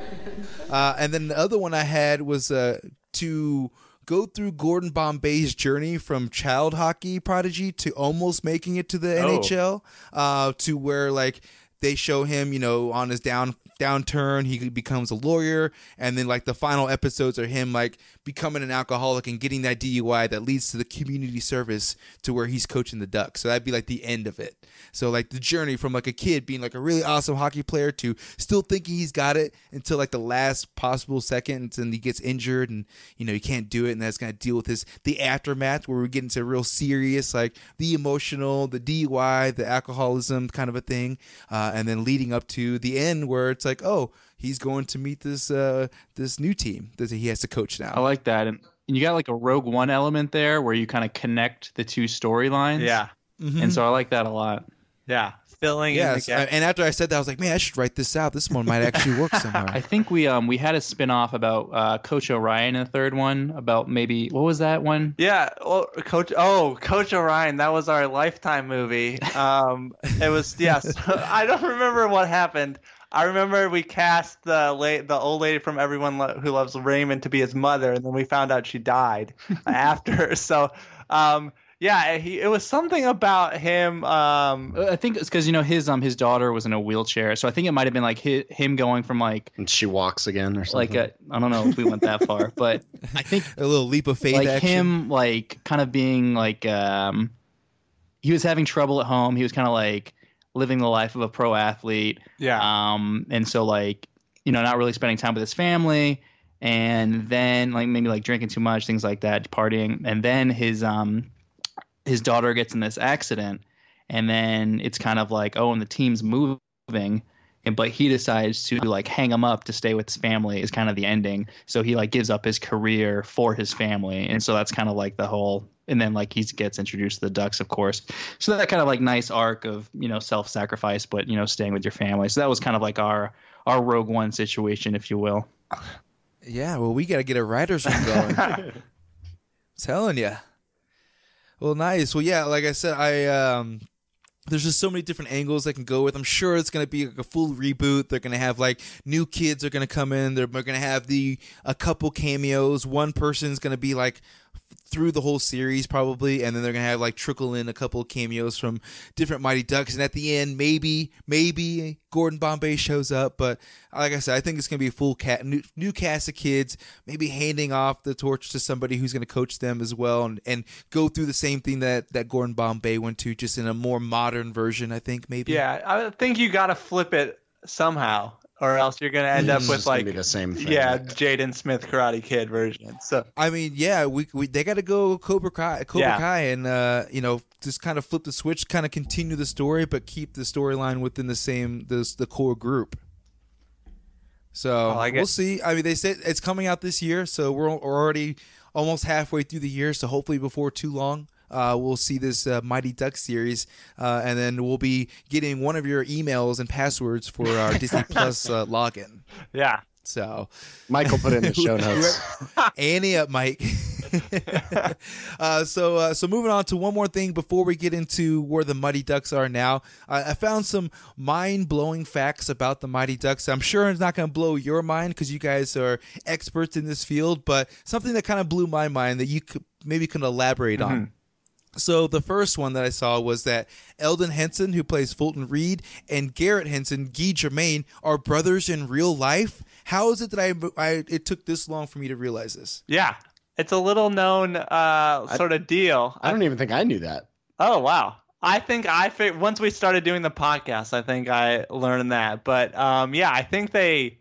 Uh, and then the other one I had was uh, to go through Gordon Bombay's journey from child hockey prodigy to almost making it to the Oh. NHL, uh, to where like they show him, you know, on his down downturn, he becomes a lawyer, and then like the final episodes are him like becoming an alcoholic and getting that DUI that leads to the community service to where he's coaching the Ducks. So that'd be like the end of it. So like the journey from like a kid being like a really awesome hockey player to still thinking he's got it until like the last possible second and he gets injured and you know he can't do it and that's gonna deal with his the aftermath where we get into real serious like the emotional, the DUI, the alcoholism kind of a thing, uh, and then leading up to the end where it's like oh he's going to meet this uh this new team that he has to coach now. I like that, and, and you got like a Rogue One element there where you kind of connect the two storylines. Yeah. and so I like that a lot. Yeah, filling in the Yes, and after I said that, I was like, man, I should write this out. This one might actually work somewhere. I think we um we had a spin off about uh, Coach Orion in the third one about maybe what was that one? Yeah, well, Coach. Oh, Coach Orion. That was our Lifetime movie. Um, it was yes. I don't remember what happened. I remember we cast the late the old lady from Everyone Lo- Who Loves Raymond to be his mother, and then we found out she died after. So, um, yeah, he, it was something about him. Um, I think it's because you know his um his daughter was in a wheelchair, so I think it might have been like hi him going from like and she walks again or something. like a I don't know if we went that far, but I think a little leap of faith like action. him like kind of being like um he was having trouble at home. He was kind of like living the life of a pro athlete. Yeah. Um and so like you know not really spending time with his family and then like maybe like drinking too much things like that partying and then his um his daughter gets in this accident and then it's kind of like oh and the team's moving and but he decides to like hang him up to stay with his family is kind of the ending. So he like gives up his career for his family, and so that's kind of like the whole. And then like he gets introduced to the Ducks, of course. So that kind of like nice arc of you know self-sacrifice, but you know staying with your family. So that was kind of like our our Rogue One situation, if you will. Yeah, well, we got to get a writer's room going. telling you. Well, nice. Well, yeah, like I said, I um, there's just so many different angles they can go with. I'm sure it's gonna be like a full reboot. They're gonna have like new kids are gonna come in. They're, they're gonna have the a couple cameos. One person's gonna be like through the whole series probably and then they're gonna have like trickle in a couple cameos from different mighty ducks and at the end maybe maybe gordon bombay shows up but like i said i think it's gonna be a full cat new, new cast of kids maybe handing off the torch to somebody who's gonna coach them as well and, and go through the same thing that that gordon bombay went to just in a more modern version i think maybe. Yeah, I think you got to flip it somehow, or else you're gonna end up It's with just like be the same thing. yeah, Jaden Smith Karate Kid version. So I mean, yeah, we, we they got to go Cobra Kai, Cobra Yeah. Kai, and uh, you know, just kind of flip the switch, kind of continue the story, but keep the storyline within the same the the core group. So I like we'll see. I mean, they said it's coming out this year, so we're, we're already almost halfway through the year. So hopefully, before too long, uh, we'll see this uh, Mighty Duck series, uh, and then we'll be getting one of your emails and passwords for our Disney Plus uh, login. yeah, So Michael put in the show notes. Annie up, Mike. uh, so, uh, so moving on to one more thing before we get into where the Mighty Ducks are now. Uh, I found some mind-blowing facts about the Mighty Ducks. I'm sure it's not going to blow your mind because you guys are experts in this field, but something that kind of blew my mind that you could maybe can elaborate on. So the first one that I saw was that Elden Henson, who plays Fulton Reed, and Garette Henson, Guy Germaine, are brothers in real life. How is it that I, I it took this long for me to realize this? yeah, it's a little known uh, sort of deal. I don't even think I knew that. Oh wow. I think I fig- once we started doing the podcast, I think I learned that. But um, yeah, I think they,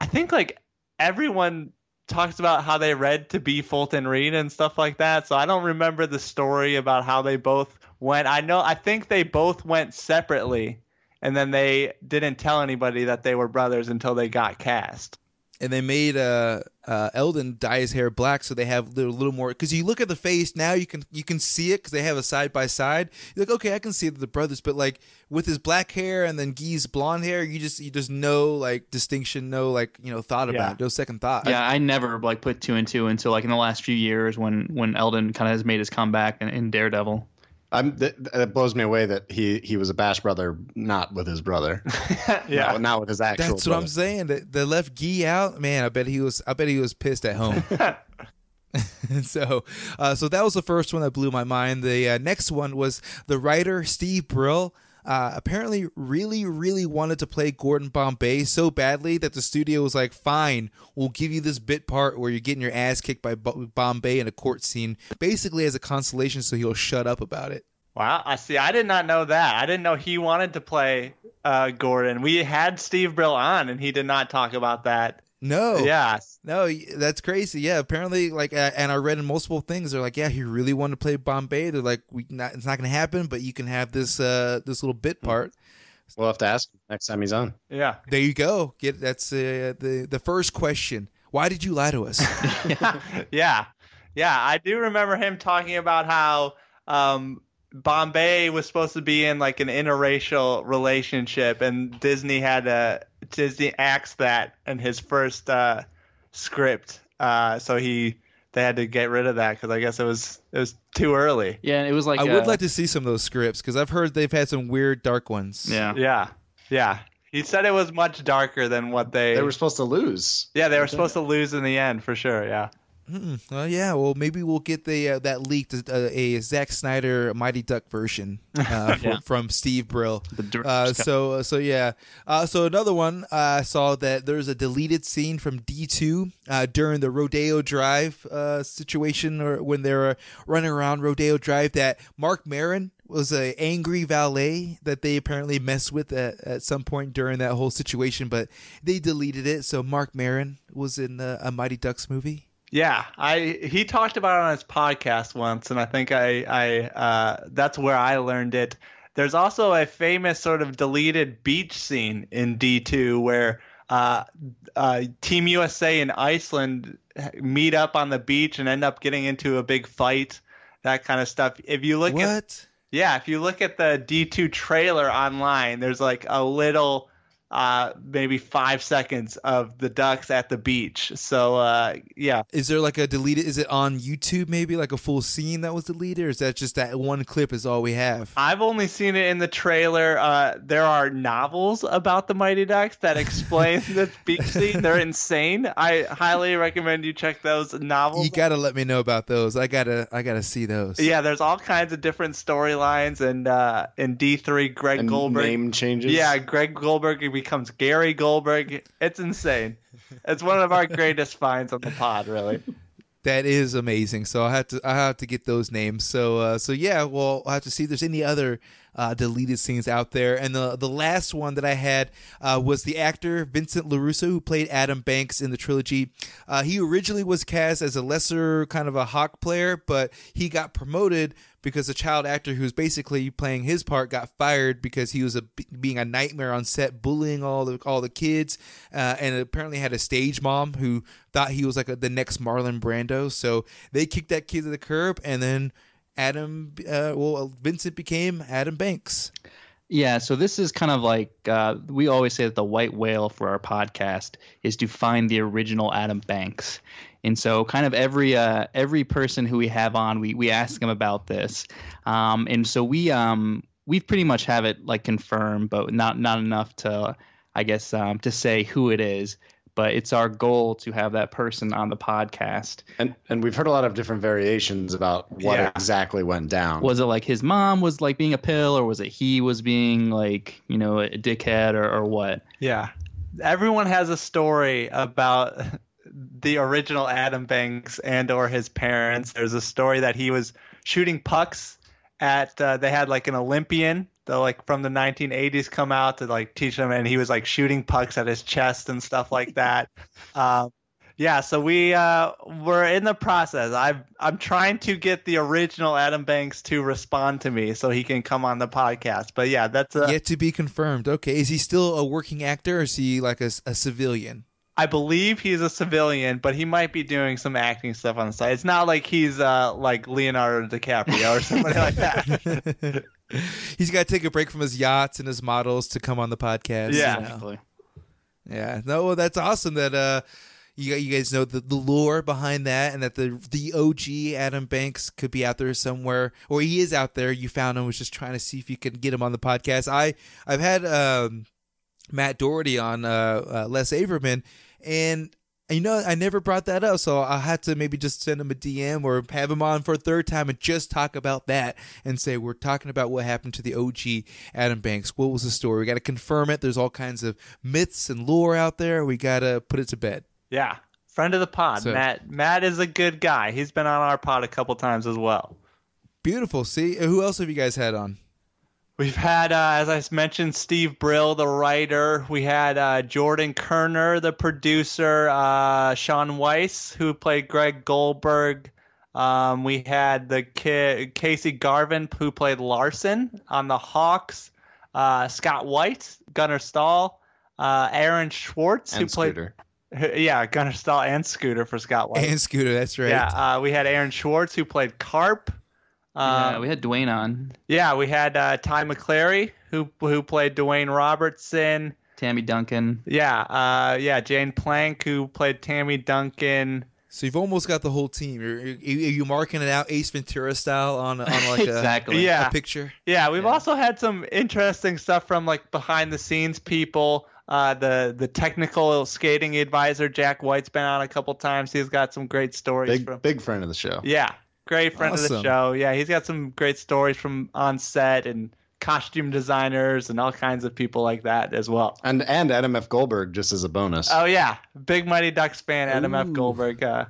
I think like everyone talks about how they read to be Fulton Reed and stuff like that. So I don't remember the story about how they both went. I know I think they both went separately, and then they didn't tell anybody that they were brothers until they got cast. And they made uh, uh, Elden dye his hair black, so they have a little, little more. Because you look at the face now, you can you can see it because they have a side by side. You're like, okay, I can see the brothers, but like with his black hair and then Guy's blonde hair, you just you just no like distinction, no like you know thought about Yeah. it, no second thought. Yeah, I never like put two and two until like in the last few years when when Elden kind of has made his comeback in, in Daredevil. I'm, th- that blows me away that he he was a Bash brother, not with his brother. yeah, not, not with his actual. That's what brother. I'm saying. That they left Guy out. Man, I bet he was. I bet he was pissed at home. so, uh, so that was the first one that blew my mind. The uh, next one was the writer Steve Brill. Uh, apparently, really, really wanted to play Gordon Bombay so badly that the studio was like, "Fine, we'll give you this bit part where you're getting your ass kicked by Bo- Bombay in a court scene, basically as a consolation, so he'll shut up about it." Wow, I see. I did not know that. I didn't know he wanted to play uh, Gordon. We had Steve Brill on, and he did not talk about that. No. Yeah. No, that's crazy. Yeah, apparently, like, uh, and I read in multiple things. They're like, yeah, he really wanted to play Bombay. They're like, we not, it's not going to happen, but you can have this uh this little bit part. We'll have to ask him next time he's on. Yeah. There you go. Get that's uh, the the first question. Why did you lie to us? yeah, yeah. I do remember him talking about how um, Bombay was supposed to be in like an interracial relationship, and Disney had to Disney axed that in his first uh, script. Uh, so he they had to get rid of that because I guess it was it was too early. Yeah, it was like I would uh, like to see some of those scripts because I've heard they've had some weird dark ones. Yeah. Yeah, yeah. He said it was much darker than what they They were supposed to lose. Yeah, they were supposed to lose in the end for sure. Yeah. Mm, well, yeah. Well, maybe we'll get the uh, that leaked uh, a Zack Snyder Mighty Duck version uh, from, Yeah. from Steve Brill. Uh, so so yeah. Uh, so another one uh, I saw that there's a deleted scene from D two uh, during the Rodeo Drive uh, situation, or when they were running around Rodeo Drive. That Marc Maron was a angry valet that they apparently messed with at, at some point during that whole situation, but they deleted it. So Marc Maron was in uh, a Mighty Ducks movie. Yeah, I he talked about it on his podcast once, and I think I I uh, that's where I learned it. There's also a famous sort of deleted beach scene in D2 where uh, uh, Team USA and Iceland meet up on the beach and end up getting into a big fight, that kind of stuff. If you look what? at yeah, if you look at the D2 trailer online, there's like a little uh, maybe five seconds of the ducks at the beach. So uh, yeah, Is there like a deleted? Is it on YouTube? Maybe like a full scene that was deleted, or is that just that one clip? Is all we have? I've only seen it in the trailer. Uh, there are novels about the Mighty Ducks that explain the beach scene. They're insane. I highly recommend you check those novels. You gotta let me know about those. I gotta, I gotta see those. Yeah, there's all kinds of different storylines, and uh, in D three, Greg And Goldberg name changes? Yeah, Greg Goldberg becomes Gary Goldberg. It's insane. It's one of our greatest finds on the pod, really. That is amazing. So I have to I have to get those names. So uh, so yeah, well I'll have to see if there's any other uh, deleted scenes out there. And the the last one that I had uh, was the actor Vincent LaRusso who played Adam Banks in the trilogy. Uh, he originally was cast as a lesser kind of a hawk player, but he got promoted because the child actor who's basically playing his part got fired because he was a, being a nightmare on set, bullying all the all the kids, uh, and apparently had a stage mom who thought he was like a, the next Marlon Brando. So they kicked that kid to the curb, and then Adam, uh, well, Vincent became Adam Banks. Yeah, so this is kind of like uh, we always say that the white whale for our podcast is to find the original Adam Banks, and so kind of every uh, every person who we have on, we we ask them about this, um, and so we um we pretty much have it like confirmed, but not not enough to I guess um, to say who it is. But it's our goal to have that person on the podcast. And and we've heard a lot of different variations about what Yeah. exactly went down. Was it like his mom was like being a pill, or was it he was being like you know a dickhead, or, or what? Yeah. Everyone has a story about the original Adam Banks and or his parents. There's a story that he was shooting pucks at uh, they had like an Olympian the like from the 1980s come out to like teach them and he was like shooting pucks at his chest and stuff like that. Um yeah, so we uh, we're in the process. I'm I'm trying to get the original Adam Banks to respond to me so he can come on the podcast. But yeah, that's a, Yet to be confirmed. Okay, is he still a working actor, or is he like a, a civilian? I believe he's a civilian, but he might be doing some acting stuff on the side. It's not like he's uh, like Leonardo DiCaprio or somebody like that. He's got to take a break from his yachts and his models to come on the podcast. Yeah. you know. Exactly. Yeah, no, well, that's awesome that uh, you you guys know the, the lore behind that, and that the the OG Adam Banks could be out there somewhere, or he is out there. You found him, was just trying to see if you could get him on the podcast. I I've had um, Matt Doherty on uh, uh, Les Averman, and you know I never brought that up, so I'll have to maybe just send him a DM or have him on for a third time and just talk about that and say we're talking about what happened to the OG Adam Banks. What was the story? We got to confirm it. There's all kinds of myths and lore out there. We got to put it to bed. yeah, friend of the pod, So- Matt. Matt is a good guy. He's been on our pod a couple times as well. Beautiful. See, who else have you guys had on? We've had, uh, as I mentioned, Steve Brill, the writer. We had uh, Jordan Kerner, the producer. Uh, Shaun Weiss, who played Greg Goldberg. Um, we had the kid Casey Garvin, who played Larson on the Hawks. Uh, Scott Whyte, Gunnar Stahl. Uh, Aaron Schwartz, who And played. Scooter. Yeah, Gunnar Stahl and Scooter for Scott Whyte. And Scooter, that's right. Yeah, uh, we had Aaron Schwartz, who played Carp. Yeah, Um, we had Dwayne on. yeah, we had uh, Ty McClary who who played Dwayne Robertson. Tammy Duncan. Yeah, uh, yeah, Jane Plank who played Tammy Duncan. So you've almost got the whole team. You're, you are you marking it out Ace Ventura style on on like Exactly. a, Yeah. a picture? Yeah, we've also had some interesting stuff from like behind the scenes people. Uh, the the technical skating advisor Jack White's been on a couple times. He's got some great stories Big from. big friend of the show. Yeah, great friend of the show. Yeah, he's got some great stories from on set and costume designers and all kinds of people like that as well. And and Adam F. Goldberg just as a bonus. Oh yeah, big Mighty Ducks fan, Adam F. Goldberg, uh,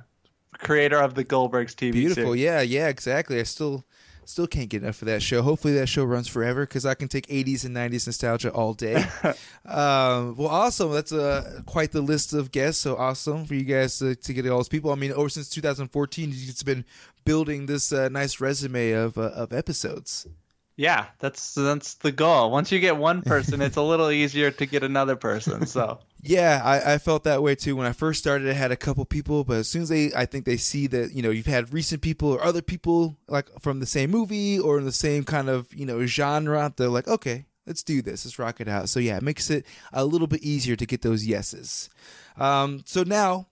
creator of the Goldbergs TV Beautiful. series. Yeah, yeah, exactly. I still still can't get enough of that show. Hopefully that show runs forever because I can take 80s and 90s nostalgia all day. um, well, awesome. That's uh, quite the list of guests. So awesome for you guys to, to get all those people. I mean, over since 2014, it's been building this uh, nice resume of uh, of episodes. Yeah, that's that's the goal. Once you get one person, it's a little easier to get another person. So Yeah, I, I felt that way too. When I first started, I had a couple people, but as soon as they, I think they see that you know you've had recent people or other people like from the same movie or in the same kind of you know genre, they're like, okay, let's do this, let's rock it out. So yeah, it makes it a little bit easier to get those yeses. Um, so now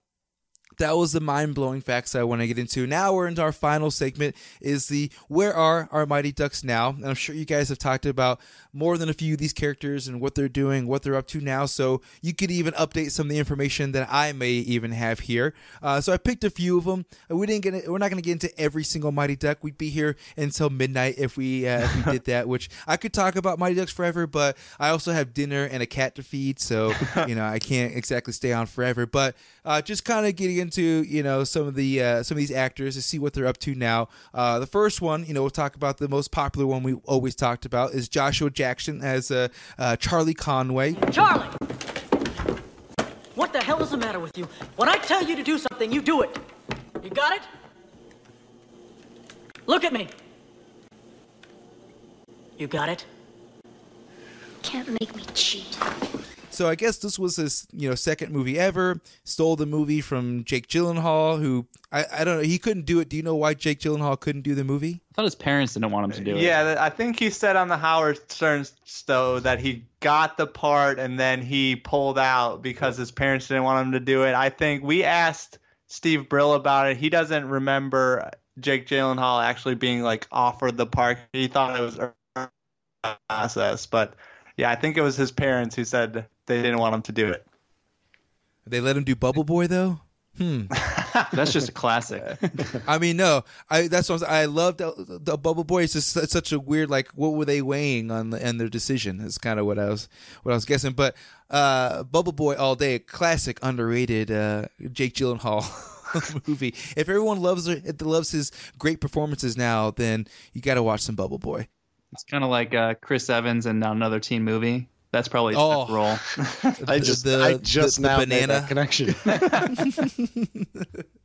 that was the mind-blowing facts I want to get into. Now we're into our final segment is the where are our Mighty Ducks now? And I'm sure you guys have talked about more than a few of these characters and what they're doing, what they're up to now. So you could even update some of the information that I may even have here. Uh, so I picked a few of them. We didn't get we're not going to get into every single Mighty Duck. We'd be here until midnight if we uh, if we did that. Which I could talk about Mighty Ducks forever, but I also have dinner and a cat to feed, so you know I can't exactly stay on forever. But uh, just kind of getting into you know some of the uh, some of these actors to see what they're up to now. Uh, the first one, you know, we'll talk about the most popular one we always talked about is Joshua Jackson as uh, uh, Charlie Conway. Charlie! What the hell is the matter with you? When I tell you to do something, you do it. You got it? Look at me. You got it? Can't make me cheat. So I guess this was his, you know, second movie ever. Stole the movie from Jake Gyllenhaal, who I, I don't know, he couldn't do it. Do you know why Jake Gyllenhaal couldn't do the movie? I thought his parents didn't want him to do it. yeah, I think he said on the Howard Stern show that he got the part and then he pulled out because his parents didn't want him to do it. I think we asked Steve Brill about it. He doesn't remember Jake Gyllenhaal actually being like offered the part. He thought it was a process, but yeah, I think it was his parents who said they didn't want him to do it. They let him do Bubble Boy though. Hmm. That's just a classic. I mean, no, I that's what I'm, I loved the, the Bubble Boy. It's just such- such a weird like what were they weighing on the, and their decision is kind of what I was what I was guessing. But uh, Bubble Boy all day, classic underrated uh, Jake Gyllenhaal movie. If everyone loves her, if loves his great performances now, then you got to watch some Bubble Boy. It's kind of like uh, Chris Evans in another teen movie. That's probably his Oh. best role. I just the- I just the- the now made that connection.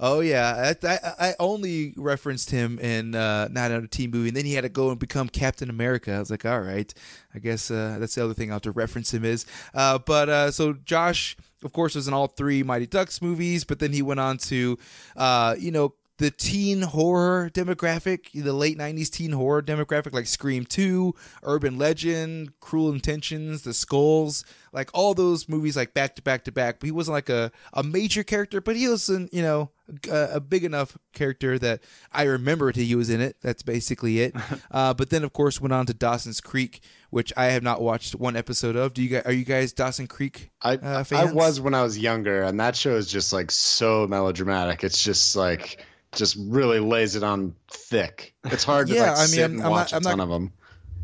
Oh yeah, I, I, I only referenced him in uh, not another team movie, and then he had to go and become Captain America. I was like, all right, I guess uh, that's the other thing I have to reference him is. Uh, but uh, so Josh, of course, was in all three Mighty Ducks movies, but then he went on to, uh, you know. The teen horror demographic, the late '90s teen horror demographic, like Scream 2, Urban Legend, Cruel Intentions, The Skulls, like all those movies, like back to back to back. But he wasn't like a, a major character, but he was, an, you know, a, a big enough character that I remembered he was in it. That's basically it. uh, but then, of course, went on to Dawson's Creek, which I have not watched one episode of. Do you guys? Are you guys Dawson Creek? I uh, I fans? was when I was younger, and that show is just like so melodramatic. It's just like just really lays it on thick. It's hard to Yeah, like I mean, sit I'm- and I'm watch not- I'm a ton not- of them.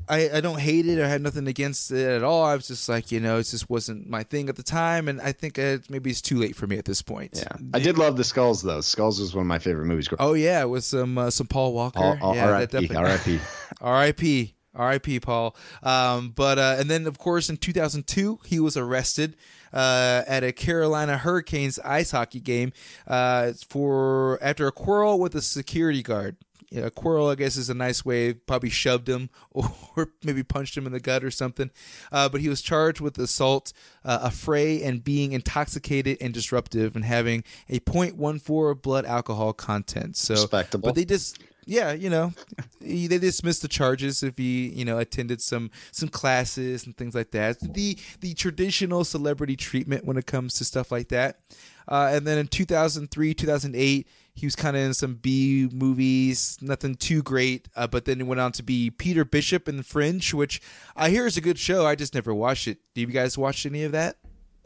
I, I don't hate it or had nothing against it at all. I was just like, you know, it just wasn't my thing at the time, and I think uh, maybe it's too late for me at this point. Yeah, I did love the Skulls though. Skulls was one of my favorite movies. Oh yeah, with some uh, some Paul Walker. All- all yeah, R.I.P., R.I.P.. R.I.P. R.I.P. Paul. Um, but uh, and then of course in 2002 he was arrested uh, at a Carolina Hurricanes ice hockey game uh, for after a quarrel with a security guard. A quarrel, I guess, is a nice way. Probably shoved him or maybe punched him in the gut or something. Uh, but he was charged with assault, uh, fray, and being intoxicated and disruptive, and having a .14 blood alcohol content. So, Respectable. But they just yeah, you know, they dismissed the charges if he, you know, attended some some classes and things like that. The the traditional celebrity treatment when it comes to stuff like that. Uh, and then in 2003, 2008, he was kind of in some B movies, nothing too great. Uh, but then he went on to be Peter Bishop in Fringe, which I hear is a good show. I just never watched it. Do you guys watch any of that?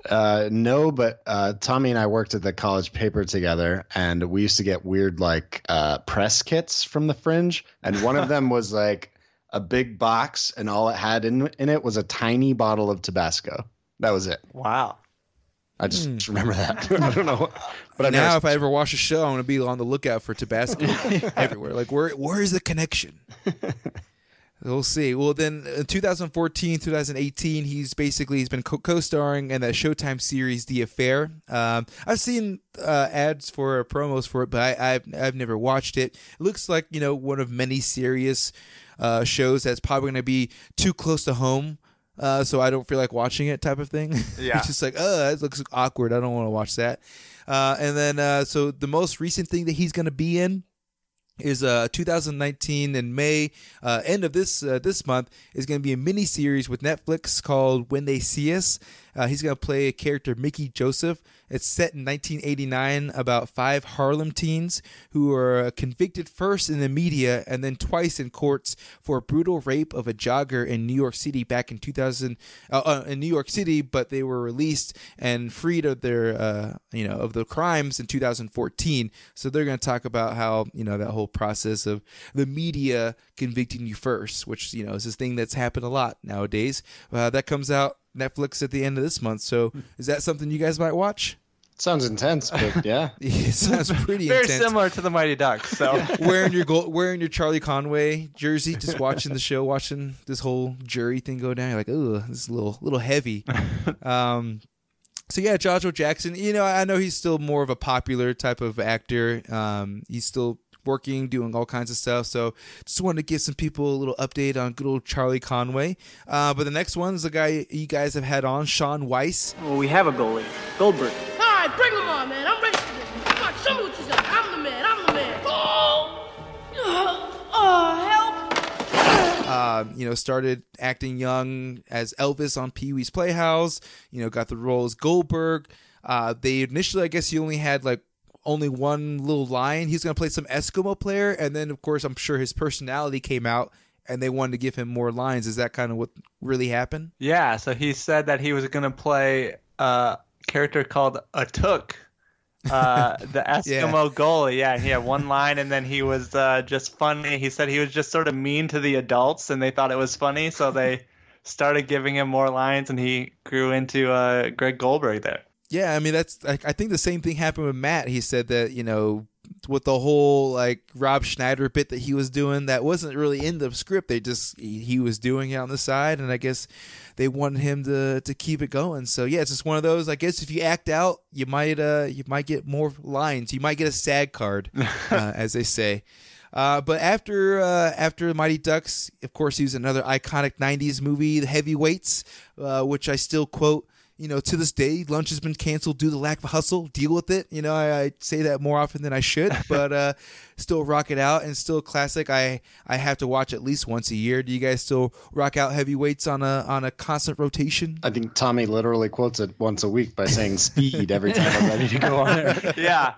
Uh, no, but uh, Tommy and I worked at the college paper together, and we used to get weird like uh, press kits from the Fringe, and one of them was like a big box, and all it had in in it was a tiny bottle of Tabasco. That was it. Wow. I just remember that. I don't know, but I now, never- if I ever watch a show, I'm gonna be on the lookout for Tabasco everywhere. Like, where where is the connection? We'll see. Well, then in 2014, 2018, he's basically he's been co- co-starring in that Showtime series, The Affair. Um, I've seen uh, ads for promos for it, but I, I've I've never watched it. It looks like you know one of many serious uh, shows that's probably going to be too close to home. Uh, so I don't feel like watching it, type of thing. Yeah. it's just like, oh, it looks awkward. I don't want to watch that. Uh, and then, uh, so the most recent thing that he's going to be in is uh 2019 in May, uh, end of this uh, this month is going to be a mini series with Netflix called When They See Us. Uh, he's going to play a character Mickey Joseph. It's set in 1989 about five Harlem teens who are convicted first in the media and then twice in courts for a brutal rape of a jogger in New York City back in 2000 uh, uh, in New York City, but they were released and freed of their uh, you know of the crimes in 2014. So they're going to talk about how you know that whole process of the media convicting you first, which you know is this thing that's happened a lot nowadays. Uh, that comes out Netflix at the end of this month. So is that something you guys might watch? Sounds intense, but yeah, it sounds pretty Very intense. similar to the Mighty Ducks. So wearing your gold, wearing your Charlie Conway jersey, just watching the show, watching this whole jury thing go down. You're like, oh, this is a little, little heavy. Um, so yeah, Joshua Jackson. You know, I know he's still more of a popular type of actor. Um, he's still working, doing all kinds of stuff. So just wanted to give some people a little update on good old Charlie Conway. Uh, but the next one is a guy you guys have had on, Shaun Weiss. Well, we have a goalie, Goldberg. All right, bring him on, man. I'm ready for this. Come on, show me what you got. I'm the man. I'm the man. Oh, oh, help. Um, you know, started acting young as Elvis on Pee Wee's Playhouse. You know, got the role as Goldberg. Uh, they initially, I guess, he only had like only one little line. He's going to play some Eskimo player, and then of course, I'm sure his personality came out, and they wanted to give him more lines. Is that kind of what really happened? yeah, so he said that he was going to play a character called Atuk, uh, the Eskimo goalie. Yeah, he had one line, and then he was uh, just funny. He said he was just sort of mean to the adults, and they thought it was funny, so they started giving him more lines, and he grew into uh, Greg Goldberg there. Yeah, I mean that's I, I think the same thing happened with Matt. He said that you know with the whole like Rob Schneider bit that he was doing that wasn't really in the script. They just he, he was doing it on the side, and I guess they wanted him to to keep it going. So yeah, it's just one of those. I guess if you act out, you might uh you might get more lines. You might get a SAG card, uh, as they say. Uh, but after uh, after Mighty Ducks, of course, he was another iconic '90s movie, The Heavyweights, uh, which I still quote. You know, to this day, lunch has been canceled due to lack of hustle. Deal with it. You know, I, I say that more often than I should, but uh, still rock it out and still classic. I I have to watch at least once a year. Do you guys still rock out heavyweights on a on a constant rotation? I think Tommy literally quotes it once a week by saying "speed" every time I'm ready to go on air. yeah.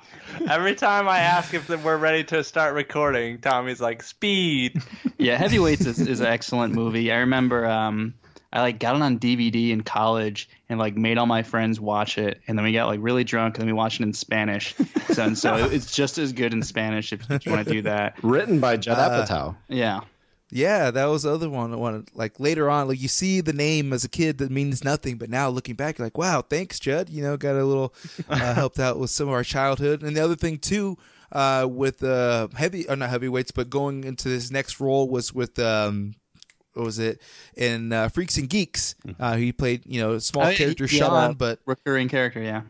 Every time I ask if we're ready to start recording, Tommy's like, "Speed." Yeah, Heavyweights is, is an excellent movie. I remember um, I like got it on DVD in college and like made all my friends watch it, and then we got like really drunk, and then we watched it in Spanish. So, and so it's just as good in Spanish if, if you want to do that. Written by Judd Uh, Apatow. Yeah. Yeah, that was the other one. One like later on, like you see the name as a kid that means nothing, but now looking back, you're like, wow, thanks, Judd. You know, got a little uh, helped out with some of our childhood. And the other thing too, uh, with uh, heavy or not heavyweights, but going into this next role was with um, what was it in uh, Freaks and Geeks? Uh, he played you know small Oh, character yeah, Shaun, but recurring character, yeah.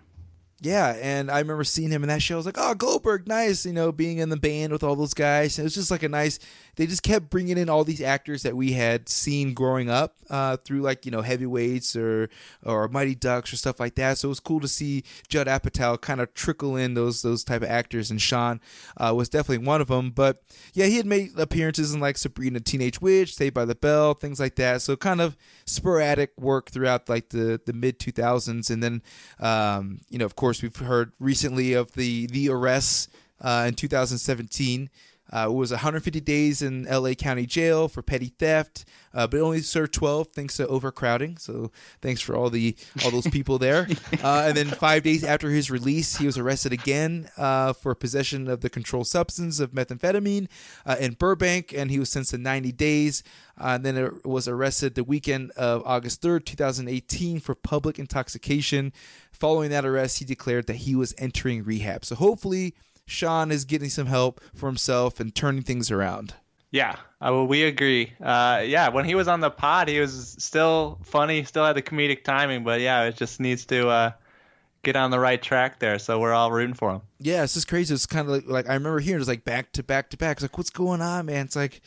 yeah, and I remember seeing him in that show. I was like, oh, Goldberg, nice, you know, being in the band with all those guys. And it was just like a nice. They just kept bringing in all these actors that we had seen growing up uh, through like you know heavyweights or or Mighty Ducks or stuff like that. So it was cool to see Judd Apatow kind of trickle in those those type of actors, and Shaun uh, was definitely one of them. But yeah, he had made appearances in like Sabrina Teenage Witch, Saved by the Bell, things like that. So kind of sporadic work throughout like the the mid 2000s, and then um, you know of course we've heard recently of the the arrests uh, in 2017. Uh, it was 150 days in LA County Jail for petty theft, uh, but only served 12 thanks to overcrowding. So thanks for all the all those people there. Uh, and then five days after his release, he was arrested again uh, for possession of the controlled substance of methamphetamine uh, in Burbank, and he was sentenced to 90 days. Uh, and then it was arrested the weekend of August 3rd, 2018, for public intoxication. Following that arrest, he declared that he was entering rehab. So hopefully. Shaun is getting some help for himself and turning things around. Yeah, uh, well, we agree. Uh, yeah, when he was on the pod, he was still funny, still had the comedic timing, but yeah, it just needs to uh, get on the right track there. So we're all rooting for him. Yeah, it's just crazy. It's kind of like, like I remember hearing it's like back to back to back. It's like, what's going on, man? It's like,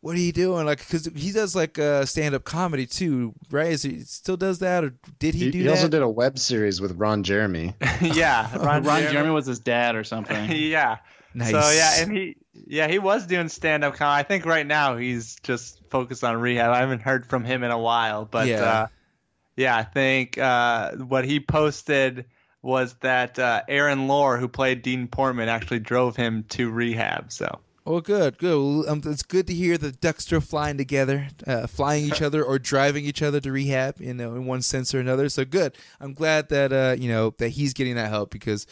what are you doing? Like, because he does like uh, stand up comedy too, right? Is he still does that, or did he, He, do he that? also did a web series with Ron Jeremy. yeah, Ron, Jeremy was his dad or something. yeah. Nice. So yeah, and he yeah he was doing stand up comedy. I think right now he's just focused on rehab. I haven't heard from him in a while, but Yeah. uh, yeah, I think uh, what he posted was that uh, Aaron Lohr, who played Dean Portman, actually drove him to rehab. So Well, good, good. Well, um, it's good to hear the ducks are flying together, uh, flying each other or driving each other to rehab. You know, in one sense or another. So good. I'm glad that uh, you know that he's getting that help because,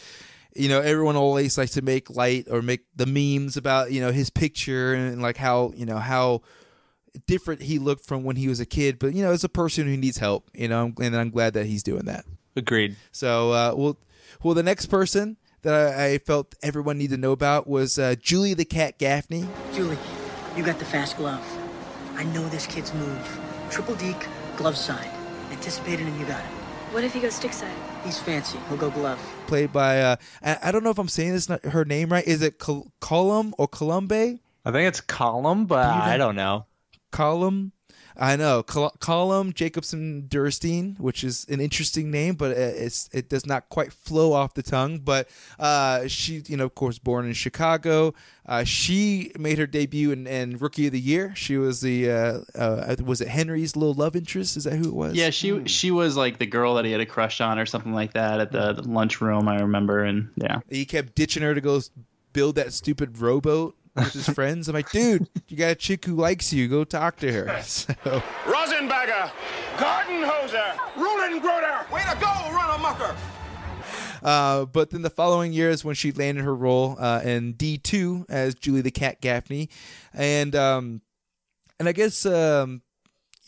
you know, everyone always likes to make light or make the memes about you know his picture and like how you know how different he looked from when he was a kid. But you know, as a person who needs help, you know, and I'm glad that he's doing that. agreed. So, uh, well, well, the next person that I, I felt everyone needed to know about was uh, Julie the Cat Gaffney. Julie, you got the fast glove. I know this kid's move. Triple deke, glove side. Anticipated and you got it. What if he goes stick side? He's fancy. He'll go glove. played by uh, I, I don't know if I'm saying this not her name right. Is it Col- Colum or Columbe? I think it's Column, but I don't know. Column. I know Col- Column Jacobsen Derstine, which is an interesting name, but uh, it's it does not quite flow off the tongue. But uh, she, you know, of course, born in Chicago. Uh, she made her debut in, in Rookie of the Year. She was the uh, uh, was it Henry's little love interest? Is that who it was? Yeah, she she was like the girl that he had a crush on or something like that at the, the lunchroom. I remember, and yeah, He kept ditching her to go build that stupid rowboat with his friends. I'm like, dude, you got a chick who likes you. Go talk to her. So, Rosenbagger, Gartenhoser, Rulengroder. Way to go, run mucker. uh, but then the following year is when she landed her role uh, in D2 as Julie the Cat Gaffney, and um, and I guess um,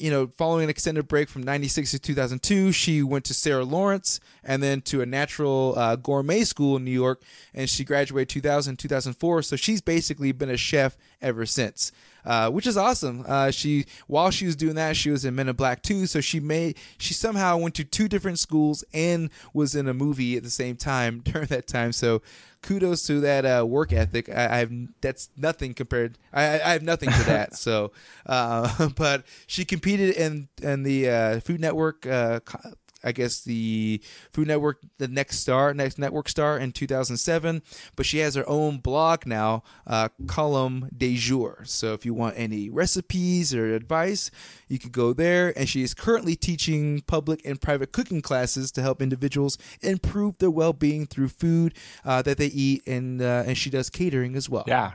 you know, following an extended break from 96 to 2002, she went to Sarah Lawrence and then to a natural uh, gourmet school in New York. And she graduated 2000, 2004. So she's basically been a chef ever since. Uh, which is awesome. Uh, she while she was doing that, she was in Men in Black 2. So she made she somehow went to two different schools and was in a movie at the same time during that time. So kudos to that uh, work ethic. I, I have that's nothing compared. I, I have nothing to that. so, uh, but she competed in in the uh, Food Network. Uh, co- I guess the Food Network, the next star, next network star in 2007. But she has her own blog now, uh, Column de Jour. So if you want any recipes or advice, you could go there. And she is currently teaching public and private cooking classes to help individuals improve their well-being through food uh, that they eat, and uh, and she does catering as well. Yeah.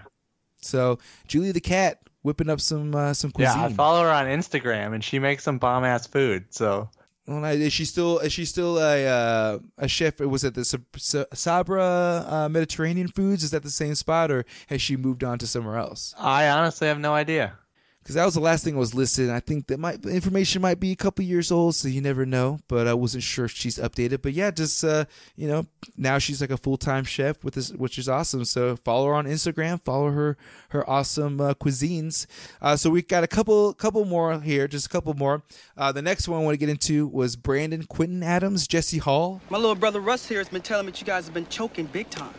So Julie the cat whipping up some uh, some cuisine. Yeah, I follow her on Instagram, and she makes some bomb ass food. So Well, is she still is she still a uh, a chef? Was it the Sabra uh, Mediterranean Foods? Is that the same spot, or has she moved on to somewhere else? I honestly have no idea. Because that was the last thing I was listed. I think that might the information might be a couple years old, so you never know. But I wasn't sure if she's updated. But yeah, just uh, you know, now she's like a full time chef with this, which is awesome. So follow her on Instagram. Follow her her awesome uh, cuisines. Uh, so we got a couple couple more here, just a couple more. Uh, the next one I want to get into was Brandon Quintin Adams, Jesse Hall. My little brother Russ here has been telling me that you guys have been choking big time.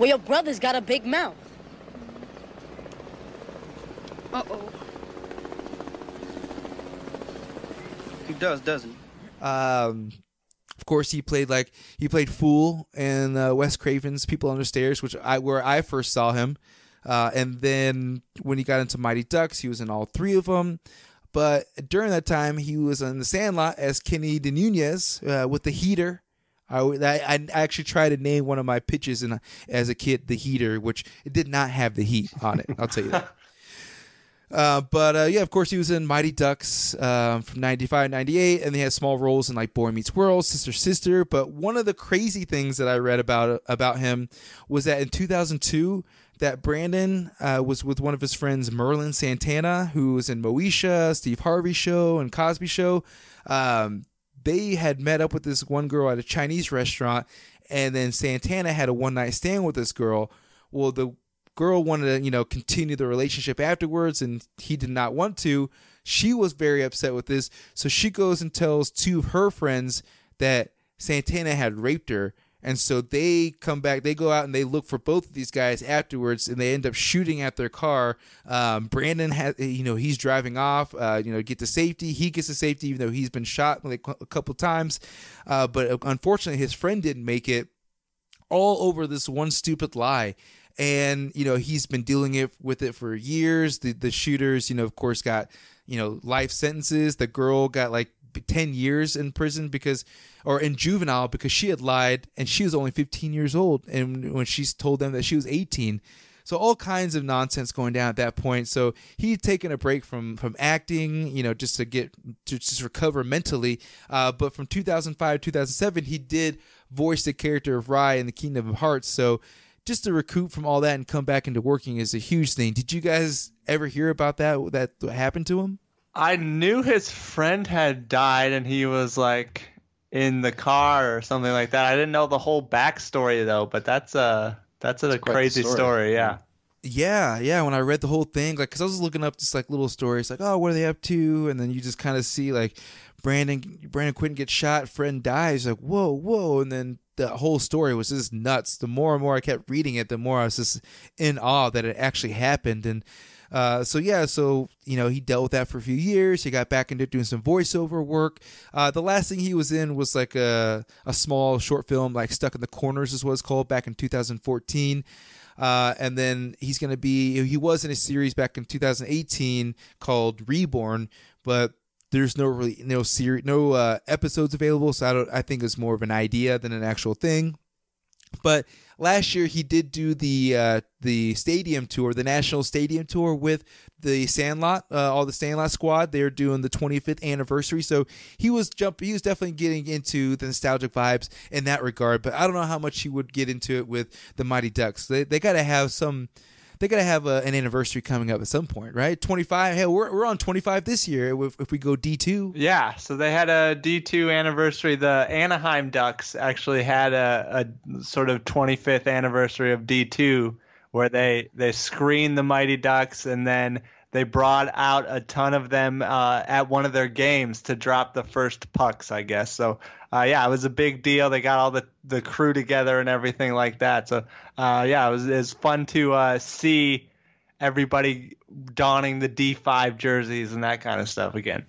Well, your brother's got a big mouth. Uh-oh. He does, doesn't he? Um, of course, he played like he played Fool in uh, Wes Craven's People Under Stairs, which I where I first saw him. Uh, and then when he got into Mighty Ducks, he was in all three of them. But during that time, he was in The Sandlot as Kenny DeNunez uh, with the Heater. I, I, I actually tried to name one of my pitches in, as a kid, the Heater, which it did not have the heat on it. I'll tell you that. Uh, but uh, yeah, of course, he was in Mighty Ducks um, from 95, 98, and he had small roles in like Boy Meets World, Sister Sister. But one of the crazy things that I read about about him was that in 2002, that Brandon uh, was with one of his friends, Merlin Santana, who was in Moesha, Steve Harvey Show, and Cosby Show. Um, they had met up with this one girl at a Chinese restaurant, and then Santana had a one night stand with this girl. Well, the girl wanted to, you know, continue the relationship afterwards, and he did not want to. She was very upset with this, so she goes and tells two of her friends that Santana had raped her. And so they come back, they go out and they look for both of these guys afterwards, and they end up shooting at their car. Um, Brandon has, you know, he's driving off, uh, you know, get to safety. He gets to safety, even though he's been shot like a couple times. Uh, but unfortunately, his friend didn't make it. All over this one stupid lie and you know he's been dealing it with it for years. The the shooters you know of course got you know life sentences. The girl got like 10 years in prison because or in juvenile because she had lied and she was only 15 years old and when she's told them that she was 18 so all kinds of nonsense going down at that point. So he'd taken a break from from acting you know just to get to just recover mentally. Uh, but from 2005 2007 he did voice the character of rye in the Kingdom of Hearts. So just to recoup from all that and come back into working is a huge thing did you guys ever hear about that that happened to him I knew his friend had died and he was like in the car or something like that. I didn't know the whole backstory though, but that's a that's a crazy story. story. Yeah. Yeah, yeah. When I read the whole thing, like, cause I was looking up just like little stories, like, oh, what are they up to? And then you just kind of see like Brandon Brandon Quintin gets shot, friend dies, like, whoa, whoa, and then the whole story was just nuts. The more and more I kept reading it, the more I was just in awe that it actually happened. And uh, so yeah, so you know he dealt with that for a few years. He got back into doing some voiceover work. Uh, the last thing he was in was like a a small short film, like Stuck in the Corners is what it's called, back in 2014. Uh, and then he's going to be he was in a series back in 2018 called Reborn, but there's no really no series no uh, episodes available, so I don't I think it's more of an idea than an actual thing. But last year he did do the uh, the stadium tour, the national stadium tour with the Sandlot, uh, all the Sandlot squad. They're doing the 25th anniversary, so he was jump. He was definitely getting into the nostalgic vibes in that regard. But I don't know how much he would get into it with the Mighty Ducks. They they got to have some they got to have a, an anniversary coming up at some point, right? 25. Hey, we're, we're on 25 this year if, if we go D2. Yeah, so they had a D2 anniversary. The Anaheim Ducks actually had a, a sort of 25th anniversary of D2 where they, they screened the Mighty Ducks and then they brought out a ton of them uh, at one of their games to drop the first pucks, I guess. So uh, yeah, it was a big deal. They got all the, the crew together and everything like that. So uh, yeah, it was, it was fun to uh, see everybody donning the D5 jerseys and that kind of stuff again.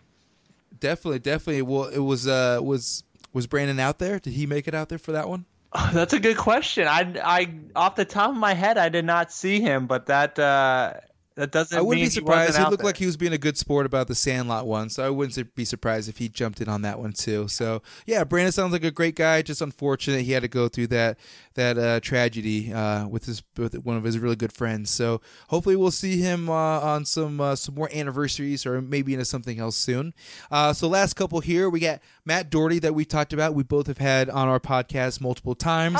Definitely, definitely. Well, it was uh, was was Brandon out there? Did he make it out there for that one? that's a good question. I, I off the top of my head, I did not see him, but that uh, that doesn't. I wouldn't be surprised. He, he looked there. like he was being a good sport about the Sandlot one, so I wouldn't be surprised if he jumped in on that one too. So yeah, Brandon sounds like a great guy. Just unfortunate he had to go through that that uh, tragedy uh, with his with one of his really good friends. So hopefully we'll see him uh, on some uh, some more anniversaries or maybe into something else soon. Uh, so last couple here we got Matt Doherty that we talked about. We both have had on our podcast multiple times.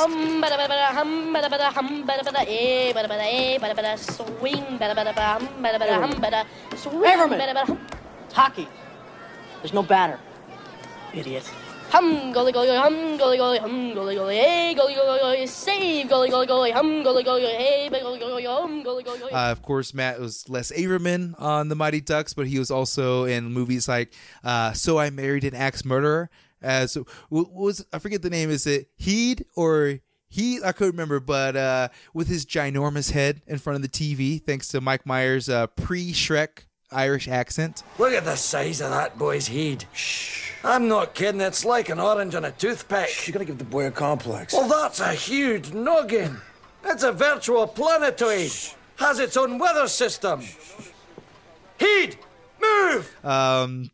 Swing, Averman. Hockey. There's no batter. Idiot. Hum golly golly hum golly golly hum golly golly hey golly golly golly save golly golly golly hum golly golly hey golly golly hum golly golly. Uh, of course, Matt was Les Averman on the Mighty Ducks, but he was also in movies like uh, "So I Married an Axe Murderer." As what was I forget the name? Is it Heed or he I couldn't remember, but uh, with his ginormous head in front of the TV, thanks to Mike Myers' uh, pre-Shrek Irish accent. Look at the size of that boy's head. Shh. I'm not kidding. It's like an orange on a toothpick. You're gonna give the boy a complex. Well, that's a huge noggin. It's a virtual planetoid. Has its own weather system. Heed, move. Um,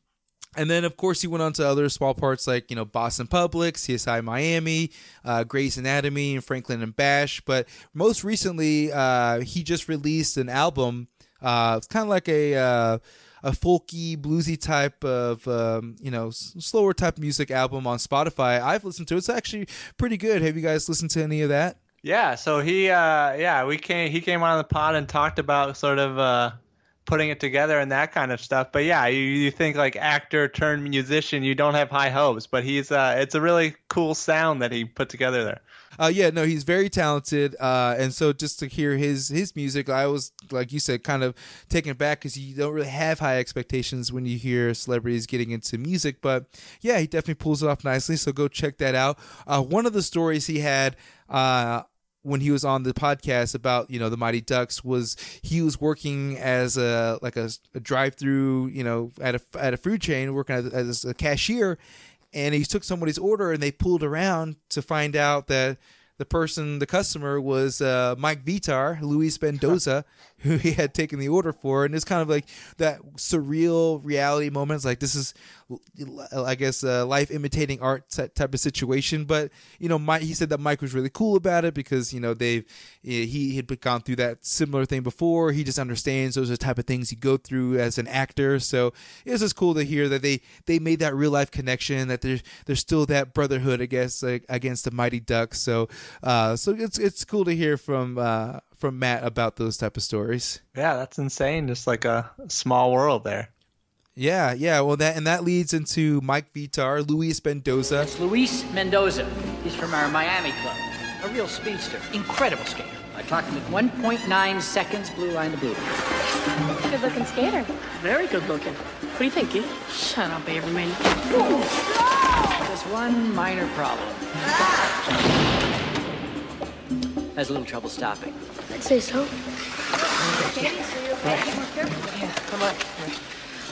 and then, of course, he went on to other small parts like, you know, Boston Public, CSI Miami, uh, Grey's Anatomy, and Franklin and Bash. But most recently, uh, he just released an album. Uh, it's kind of like a uh, a folky, bluesy type of, um, you know, slower type music album on Spotify. I've listened to it. It's actually pretty good. Have you guys listened to any of that? Yeah. So he, uh, yeah, we came. He came on the pod and talked about sort of uh, putting it together and that kind of stuff. But yeah, you, you think like actor turned musician, you don't have high hopes, but he's uh, it's a really cool sound that he put together there. Uh, yeah, no, he's very talented, uh, and so just to hear his his music, I was like you said, kind of taken back because you don't really have high expectations when you hear celebrities getting into music. But yeah, he definitely pulls it off nicely. So go check that out. Uh, one of the stories he had. Uh, when he was on the podcast about you know the Mighty Ducks was he was working as a like a, a drive through you know at a at a food chain working as, as a cashier and he took somebody's order and they pulled around to find out that the person, the customer, was uh, Mike Vitar, Luis Mendoza, who he had taken the order for, and it's kind of like that surreal reality moments. Like this is, I guess, uh, life imitating art type of situation. But you know, Mike, he said that Mike was really cool about it because you know they've he had gone through that similar thing before. He just understands those are the type of things you go through as an actor. So it was just cool to hear that they they made that real life connection. That there's there's still that brotherhood, I guess, like, against the Mighty Ducks. So uh, so it's it's cool to hear from uh, from Matt about those type of stories. Yeah, that's insane. Just like a small world there. Yeah, yeah. Well, that and that leads into Mike Vitar, Luis Mendoza. It's Luis Mendoza. He's from our Miami club. A real speedster. Incredible skater. I clocked him at 1.9 seconds, blue line to blue. Good looking skater. Very good looking. What do you think, kid? Shut up, Averman. Just one minor problem. Has a little trouble stopping. I'd say so. Yeah, come on.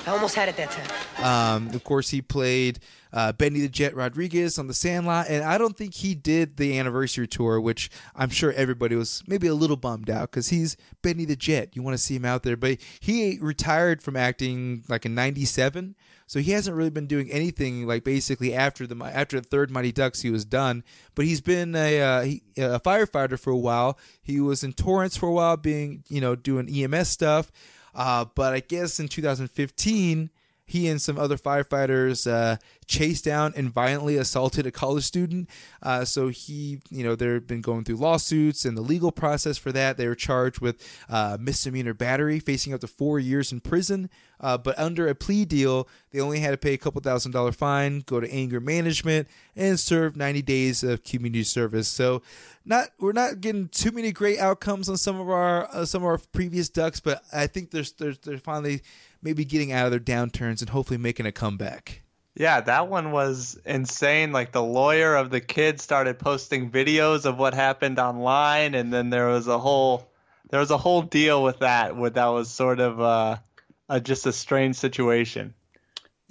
I almost had it that time. Um, of course, he played uh, Benny the Jet Rodriguez on The Sandlot, and I don't think he did the anniversary tour, which I'm sure everybody was maybe a little bummed out because he's Benny the Jet. You want to see him out there, but he retired from acting like in '97, so he hasn't really been doing anything like basically after the after the third Mighty Ducks he was done. But he's been a, uh, he, a firefighter for a while. He was in Torrance for a while, being you know doing EMS stuff. Uh, but I guess in 2015, he and some other firefighters uh, chased down and violently assaulted a college student. Uh, so he, you know, they've been going through lawsuits and the legal process for that. They were charged with uh, misdemeanor battery, facing up to four years in prison. Uh, but under a plea deal, they only had to pay a couple thousand dollar fine, go to anger management, and serve 90 days of community service. So, not we're not getting too many great outcomes on some of our uh, some of our previous ducks, but I think there's there's they're finally maybe getting out of their downturns and hopefully making a comeback. Yeah, that one was insane. Like the lawyer of the kid started posting videos of what happened online, and then there was a whole there was a whole deal with that. Where that was sort of uh, a, just a strange situation.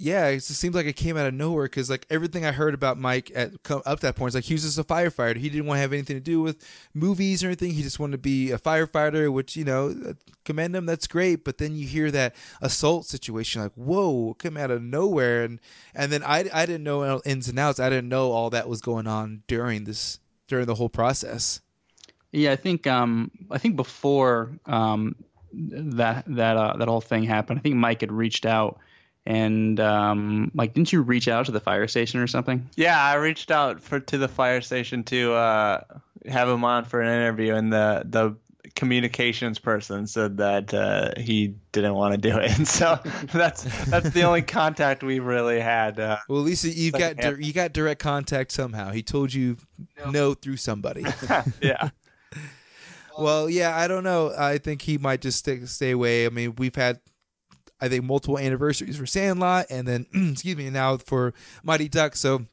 Yeah, it just seems like it came out of nowhere because like everything I heard about Mike at come up that point is like he was just a firefighter. He didn't want to have anything to do with movies or anything. He just wanted to be a firefighter, which you know, uh, commend him. That's great. But then you hear that assault situation, like whoa, come out of nowhere, and and then I I didn't know ins and outs. I didn't know all that was going on during this during the whole process. Yeah, I think um I think before um that that uh, that whole thing happened, I think Mike had reached out and um, like didn't you reach out to the fire station or something? Yeah i reached out for to the fire station to uh, have him on for an interview and the the communications person said that uh, he didn't want to do it. And so that's that's the only contact we really had uh, well lisa you've got di- you got direct contact somehow. He told you no, no through somebody. Yeah. Well yeah i don't know. I think he might just stay, stay away. I mean we've had I think multiple anniversaries for Sandlot, and then excuse me now for Mighty Duck. So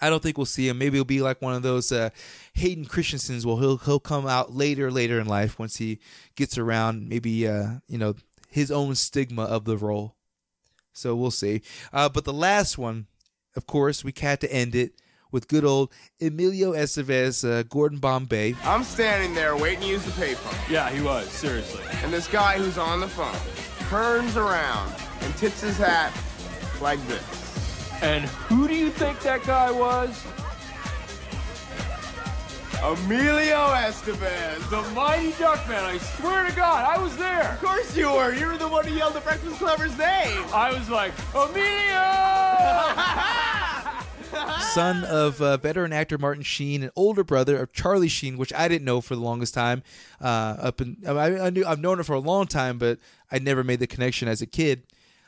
I don't think we'll see him. Maybe he'll be like one of those uh, Hayden Christensen's. Well, he'll he'll come out later, later in life once he gets around. Maybe uh, you know his own stigma of the role. So we'll see. Uh, but the last one, of course, we had to end it with good old Emilio Estevez, uh, Gordon Bombay. I'm standing there waiting to use the payphone. Yeah, he was seriously. And this guy who's on the phone turns around and tips his hat like this. And who do you think that guy was? Emilio Estevez, the mighty Duckman. I swear to God, I was there. Of course you were. You were the one who yelled the Breakfast Clubber's name. I was like, Emilio! son of uh, veteran actor Martin Sheen, and older brother of Charlie Sheen, which I didn't know for the longest time. Uh, up in, I, I knew I've known him for a long time, but I never made the connection as a kid.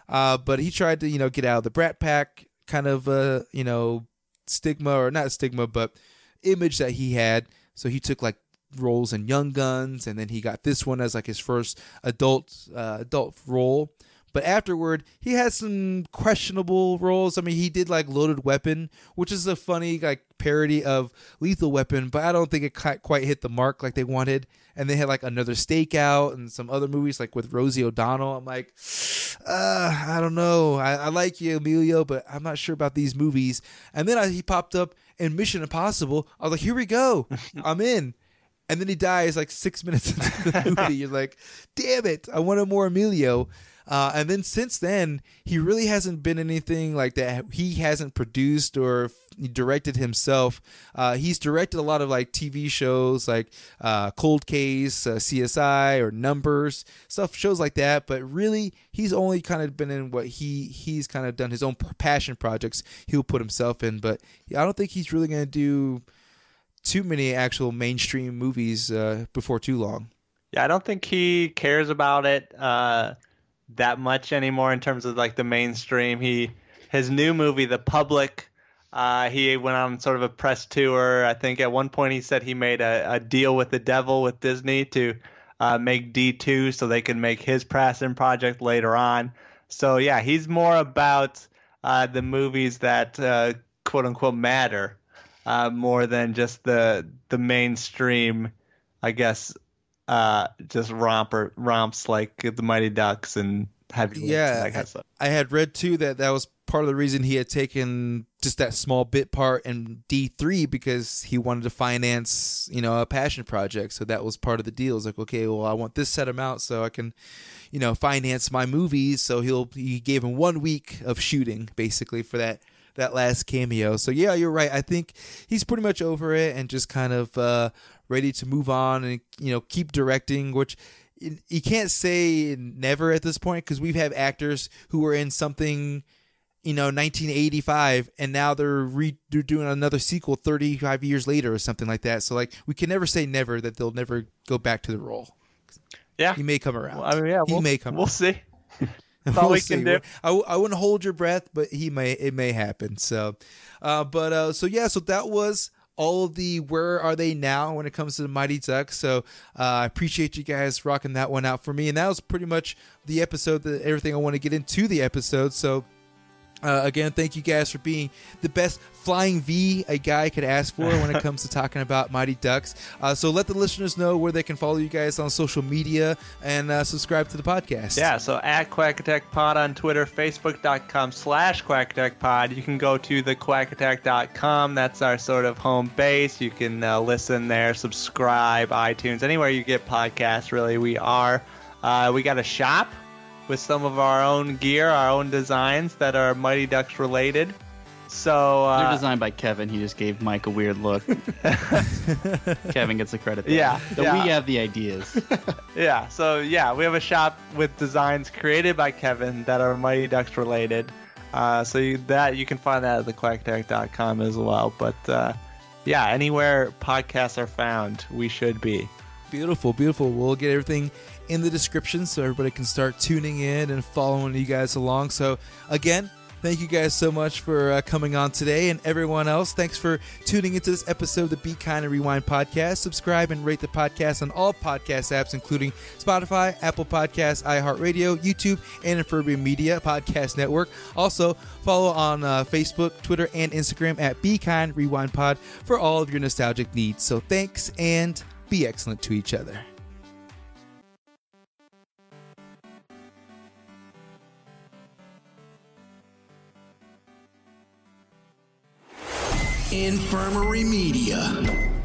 Uh, but he tried to, you know, get out of the Brat Pack kind of, uh, you know, stigma or not stigma, but image that he had. So he took like roles in Young Guns, and then he got this one as like his first adult uh, adult role. But afterward, he had some questionable roles. I mean, he did like Loaded Weapon, which is a funny like parody of Lethal Weapon, but I don't think it quite hit the mark like they wanted. And they had like another Stakeout and some other movies like with Rosie O'Donnell. I'm like, uh, I don't know. I, I like you, Emilio, but I'm not sure about these movies. And then I, he popped up in Mission Impossible. I was like, here we go. I'm in and then he dies like six minutes into the movie. You're like, damn it, I wanted more Emilio. Uh, and then since then, he really hasn't been anything like that. He hasn't produced or directed himself. Uh, he's directed a lot of like TV shows like uh, Cold Case, uh, CSI, or Numbers stuff, shows like that. But really, he's only kind of been in what he he's kind of done his own passion projects. He'll put himself in, but I don't think he's really going to do too many actual mainstream movies uh, before too long. Yeah, I don't think he cares about it uh, that much anymore in terms of like the mainstream. He his new movie, The Public. Uh, he went on sort of a press tour. I think at one point he said he made a, a deal with the devil with Disney to uh, make D2 so they can make his passion project later on. So yeah, he's more about uh, the movies that uh, quote unquote matter uh, more than just the the mainstream, I guess, uh, just romper romps like the Mighty Ducks and heavy. Yeah, and kind of I had read too that that was part of the reason he had taken just that small bit part in D three because he wanted to finance, you know, a passion project. So that was part of the deal. It's like, okay, well, I want this set amount so I can, you know, finance my movies. So he'll he gave him one week of shooting basically for that that last cameo. So yeah, you're right. I think he's pretty much over it and just kind of uh, ready to move on and you know keep directing, which you can't say never at this point because we've had actors who were in something you know 1985 and now they're re- they're doing another sequel 35 years later or something like that so like we can never say never that they'll never go back to the role yeah he may come around well, I mean, yeah, he we'll, may come we'll around. see That's we'll all we see. do. I, I wouldn't hold your breath, but he may it may happen. So, uh, but uh, so yeah, so that was all of the where are they now when it comes to the Mighty Ducks. So uh, I appreciate you guys rocking that one out for me, and that was pretty much the episode. That everything I want to get into the episode. So. Uh, again, thank you guys for being the best flying V a guy could ask for when it comes to talking about Mighty Ducks. Uh, so let the listeners know where they can follow you guys on social media and uh, subscribe to the podcast. Yeah, so at Quack Attack Pod on Twitter, Facebook.com slash Quack Attack Pod. You can go to the quackattack.com. That's our sort of home base. You can uh, listen there, subscribe, iTunes, anywhere you get podcasts, really, we are. Uh, we got a shop with some of our own gear, our own designs that are Mighty Ducks related. So uh, they're designed by Kevin. He just gave Mike a weird look. Kevin gets the credit. There. Yeah, so yeah. we have the ideas. yeah, so yeah, we have a shop with designs created by Kevin that are Mighty Ducks related. Uh, so you, that you can find that at thequackattack.com as well. But uh, yeah, anywhere podcasts are found, we should be. Beautiful, beautiful. We'll get everything in the description so everybody can start tuning in and following you guys along. So, again, thank you guys so much for uh, coming on today. And everyone else, thanks for tuning into this episode of the Be Kind and Rewind podcast. Subscribe and rate the podcast on all podcast apps, including Spotify, Apple Podcasts, iHeartRadio, YouTube, and Infurby Media Podcast Network. Also, follow on uh, Facebook, Twitter, and Instagram at Be Kind Rewind Pod for all of your nostalgic needs. So, thanks and be excellent to each other. Infirmary Media.